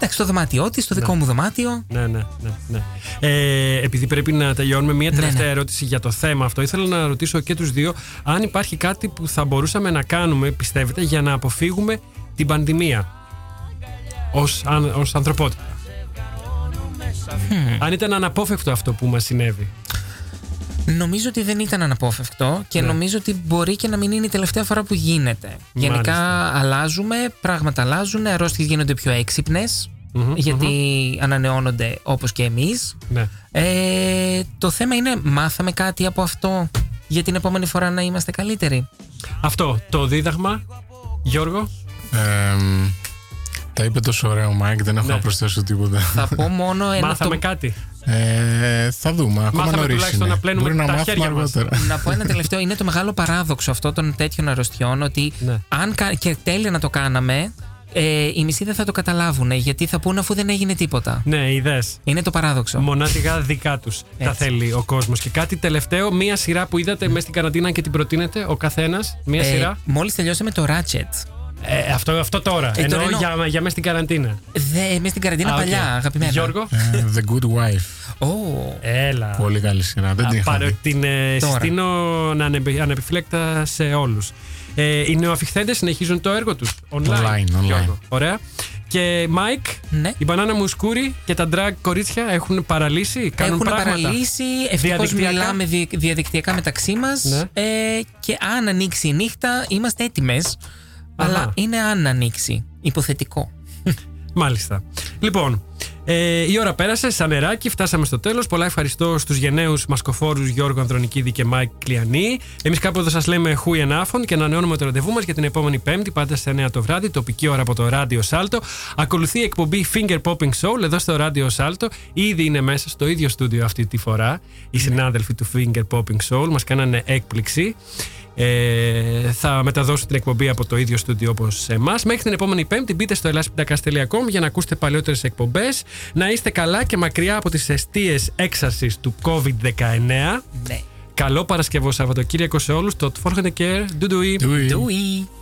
εντάξει, στο δωμάτιό της, στο δικό μου δωμάτιο. Ναι, ναι, ναι. ναι. Ε, επειδή πρέπει να τελειώνουμε, μία τελευταία ναι. ερώτηση για το θέμα αυτό. Ήθελα να ρωτήσω και τους δύο αν υπάρχει κάτι που θα μπορούσαμε να κάνουμε, πιστεύετε, για να αποφύγουμε την πανδημία ως, αν, ως ανθρωπότητα. Αν ήταν αναπόφευκτο αυτό που μας συνέβη. Νομίζω ότι δεν ήταν αναπόφευκτο και Ναι. νομίζω ότι μπορεί και να μην είναι η τελευταία φορά που γίνεται. Γενικά αλλάζουμε, πράγματα αλλάζουν, αρρώστιες γίνονται πιο έξυπνες, Μμμ, γιατί ανανεώνονται όπως και εμείς. Ναι. Ε, το θέμα είναι μάθαμε κάτι από αυτό για την επόμενη φορά να είμαστε καλύτεροι; Αυτό το δίδαγμα, Γιώργο. Ε, τα είπε τόσο ωραία ο Μάικ, δεν έχω Ναι. να προσθέσω τίποτα. Θα πω μόνο ένα Μάθαμε το... κάτι. Ε, θα δούμε. Ακόμα Μάθαμε νωρίς τουλάχιστον είναι. να πλένουμε Μπορεί να τα μάθουμε χέρια μας. αργότερα. να πω ένα τελευταίο. Είναι το μεγάλο παράδοξο αυτό των τέτοιων αρρωστιών ότι Ναι. αν κα- και τέλεια να το κάναμε, ε, οι μισοί δεν θα το καταλάβουν γιατί θα πούνε αφού δεν έγινε τίποτα. Ναι, ιδέες. Είναι το παράδοξο. Μονά-ζυγά δικά τους τα θέλει ο κόσμος. Και κάτι τελευταίο, μία σειρά που είδατε μέσα στην καραντίνα και την προτείνετε ο καθένας. Μία σειρά. Μόλις τελειώσαμε το Ratched. Ε, αυτό, αυτό τώρα. Ε, Εννοώ τώρα εννοώ. για, για μέσα στην καραντίνα. Δε, μες στην καραντίνα Α, οκ. παλιά, αγαπημένα. Γιώργο. Ε, The Good Wife. Ω, Έλα. Πολύ καλή σειρά. Δεν την Α, είχα πάρε- δει. την ε, Τώρα. συστήνω να ανεπι- ανεπιφύλακτα σε όλους. Ε, οι νεοαφιχθέντες συνεχίζουν το έργο τους. Online. Online, online. Γιώργο. Ωραία. Και Μάικ, ναι. η Μπανάνα Μούσκουρη και τα drag κορίτσια έχουν παραλύσει. Κάνουν Έχουν πράγματα. παραλύσει. Ευτυχώς Διαδικτυακά. μιλάμε δι- διαδικτυακά μεταξύ μας. Ναι. Ε, και αν ανοίξει η νύχτα, είμαστε έτοιμες. Αλλά είναι αν ανοίξει. Υποθετικό. Μάλιστα. Λοιπόν, ε, η ώρα πέρασε σαν νεράκι, φτάσαμε στο τέλος. Πολλά ευχαριστώ στους γενναίους μασκοφόρους Γιώργο Ανδρονικίδη και Μάικ Κλιανή. Εμείς κάπου εδώ σας λέμε goeienavond και ανανεώνουμε το ραντεβού μας για την επόμενη Πέμπτη, πάντα σε 9 το βράδυ, τοπική ώρα από το ράδιο Σάλτο. Ακολουθεί η εκπομπή Finger Popping Soul εδώ στο ράδιο Σάλτο. Ήδη είναι μέσα στο ίδιο στούντιο αυτή τη φορά οι συνάδελφοι του Finger Popping Soul. Μας κάνανε έκπληξη. Ε, θα μεταδώσω την εκπομπή από το ίδιο στούντιο όπως εμάς. Μέχρι την επόμενη Πέμπτη μπείτε στο ελλάσπιντακast.com για να ακούσετε παλιότερε εκπομπές. Να είστε καλά και μακριά από τις αιστείες έξαρσης του COVID-19. Ναι. Καλό Παρασκευό Σαββατοκύριακο σε όλους. Το Fortune Care. Ντουντουι. Doei. Doei.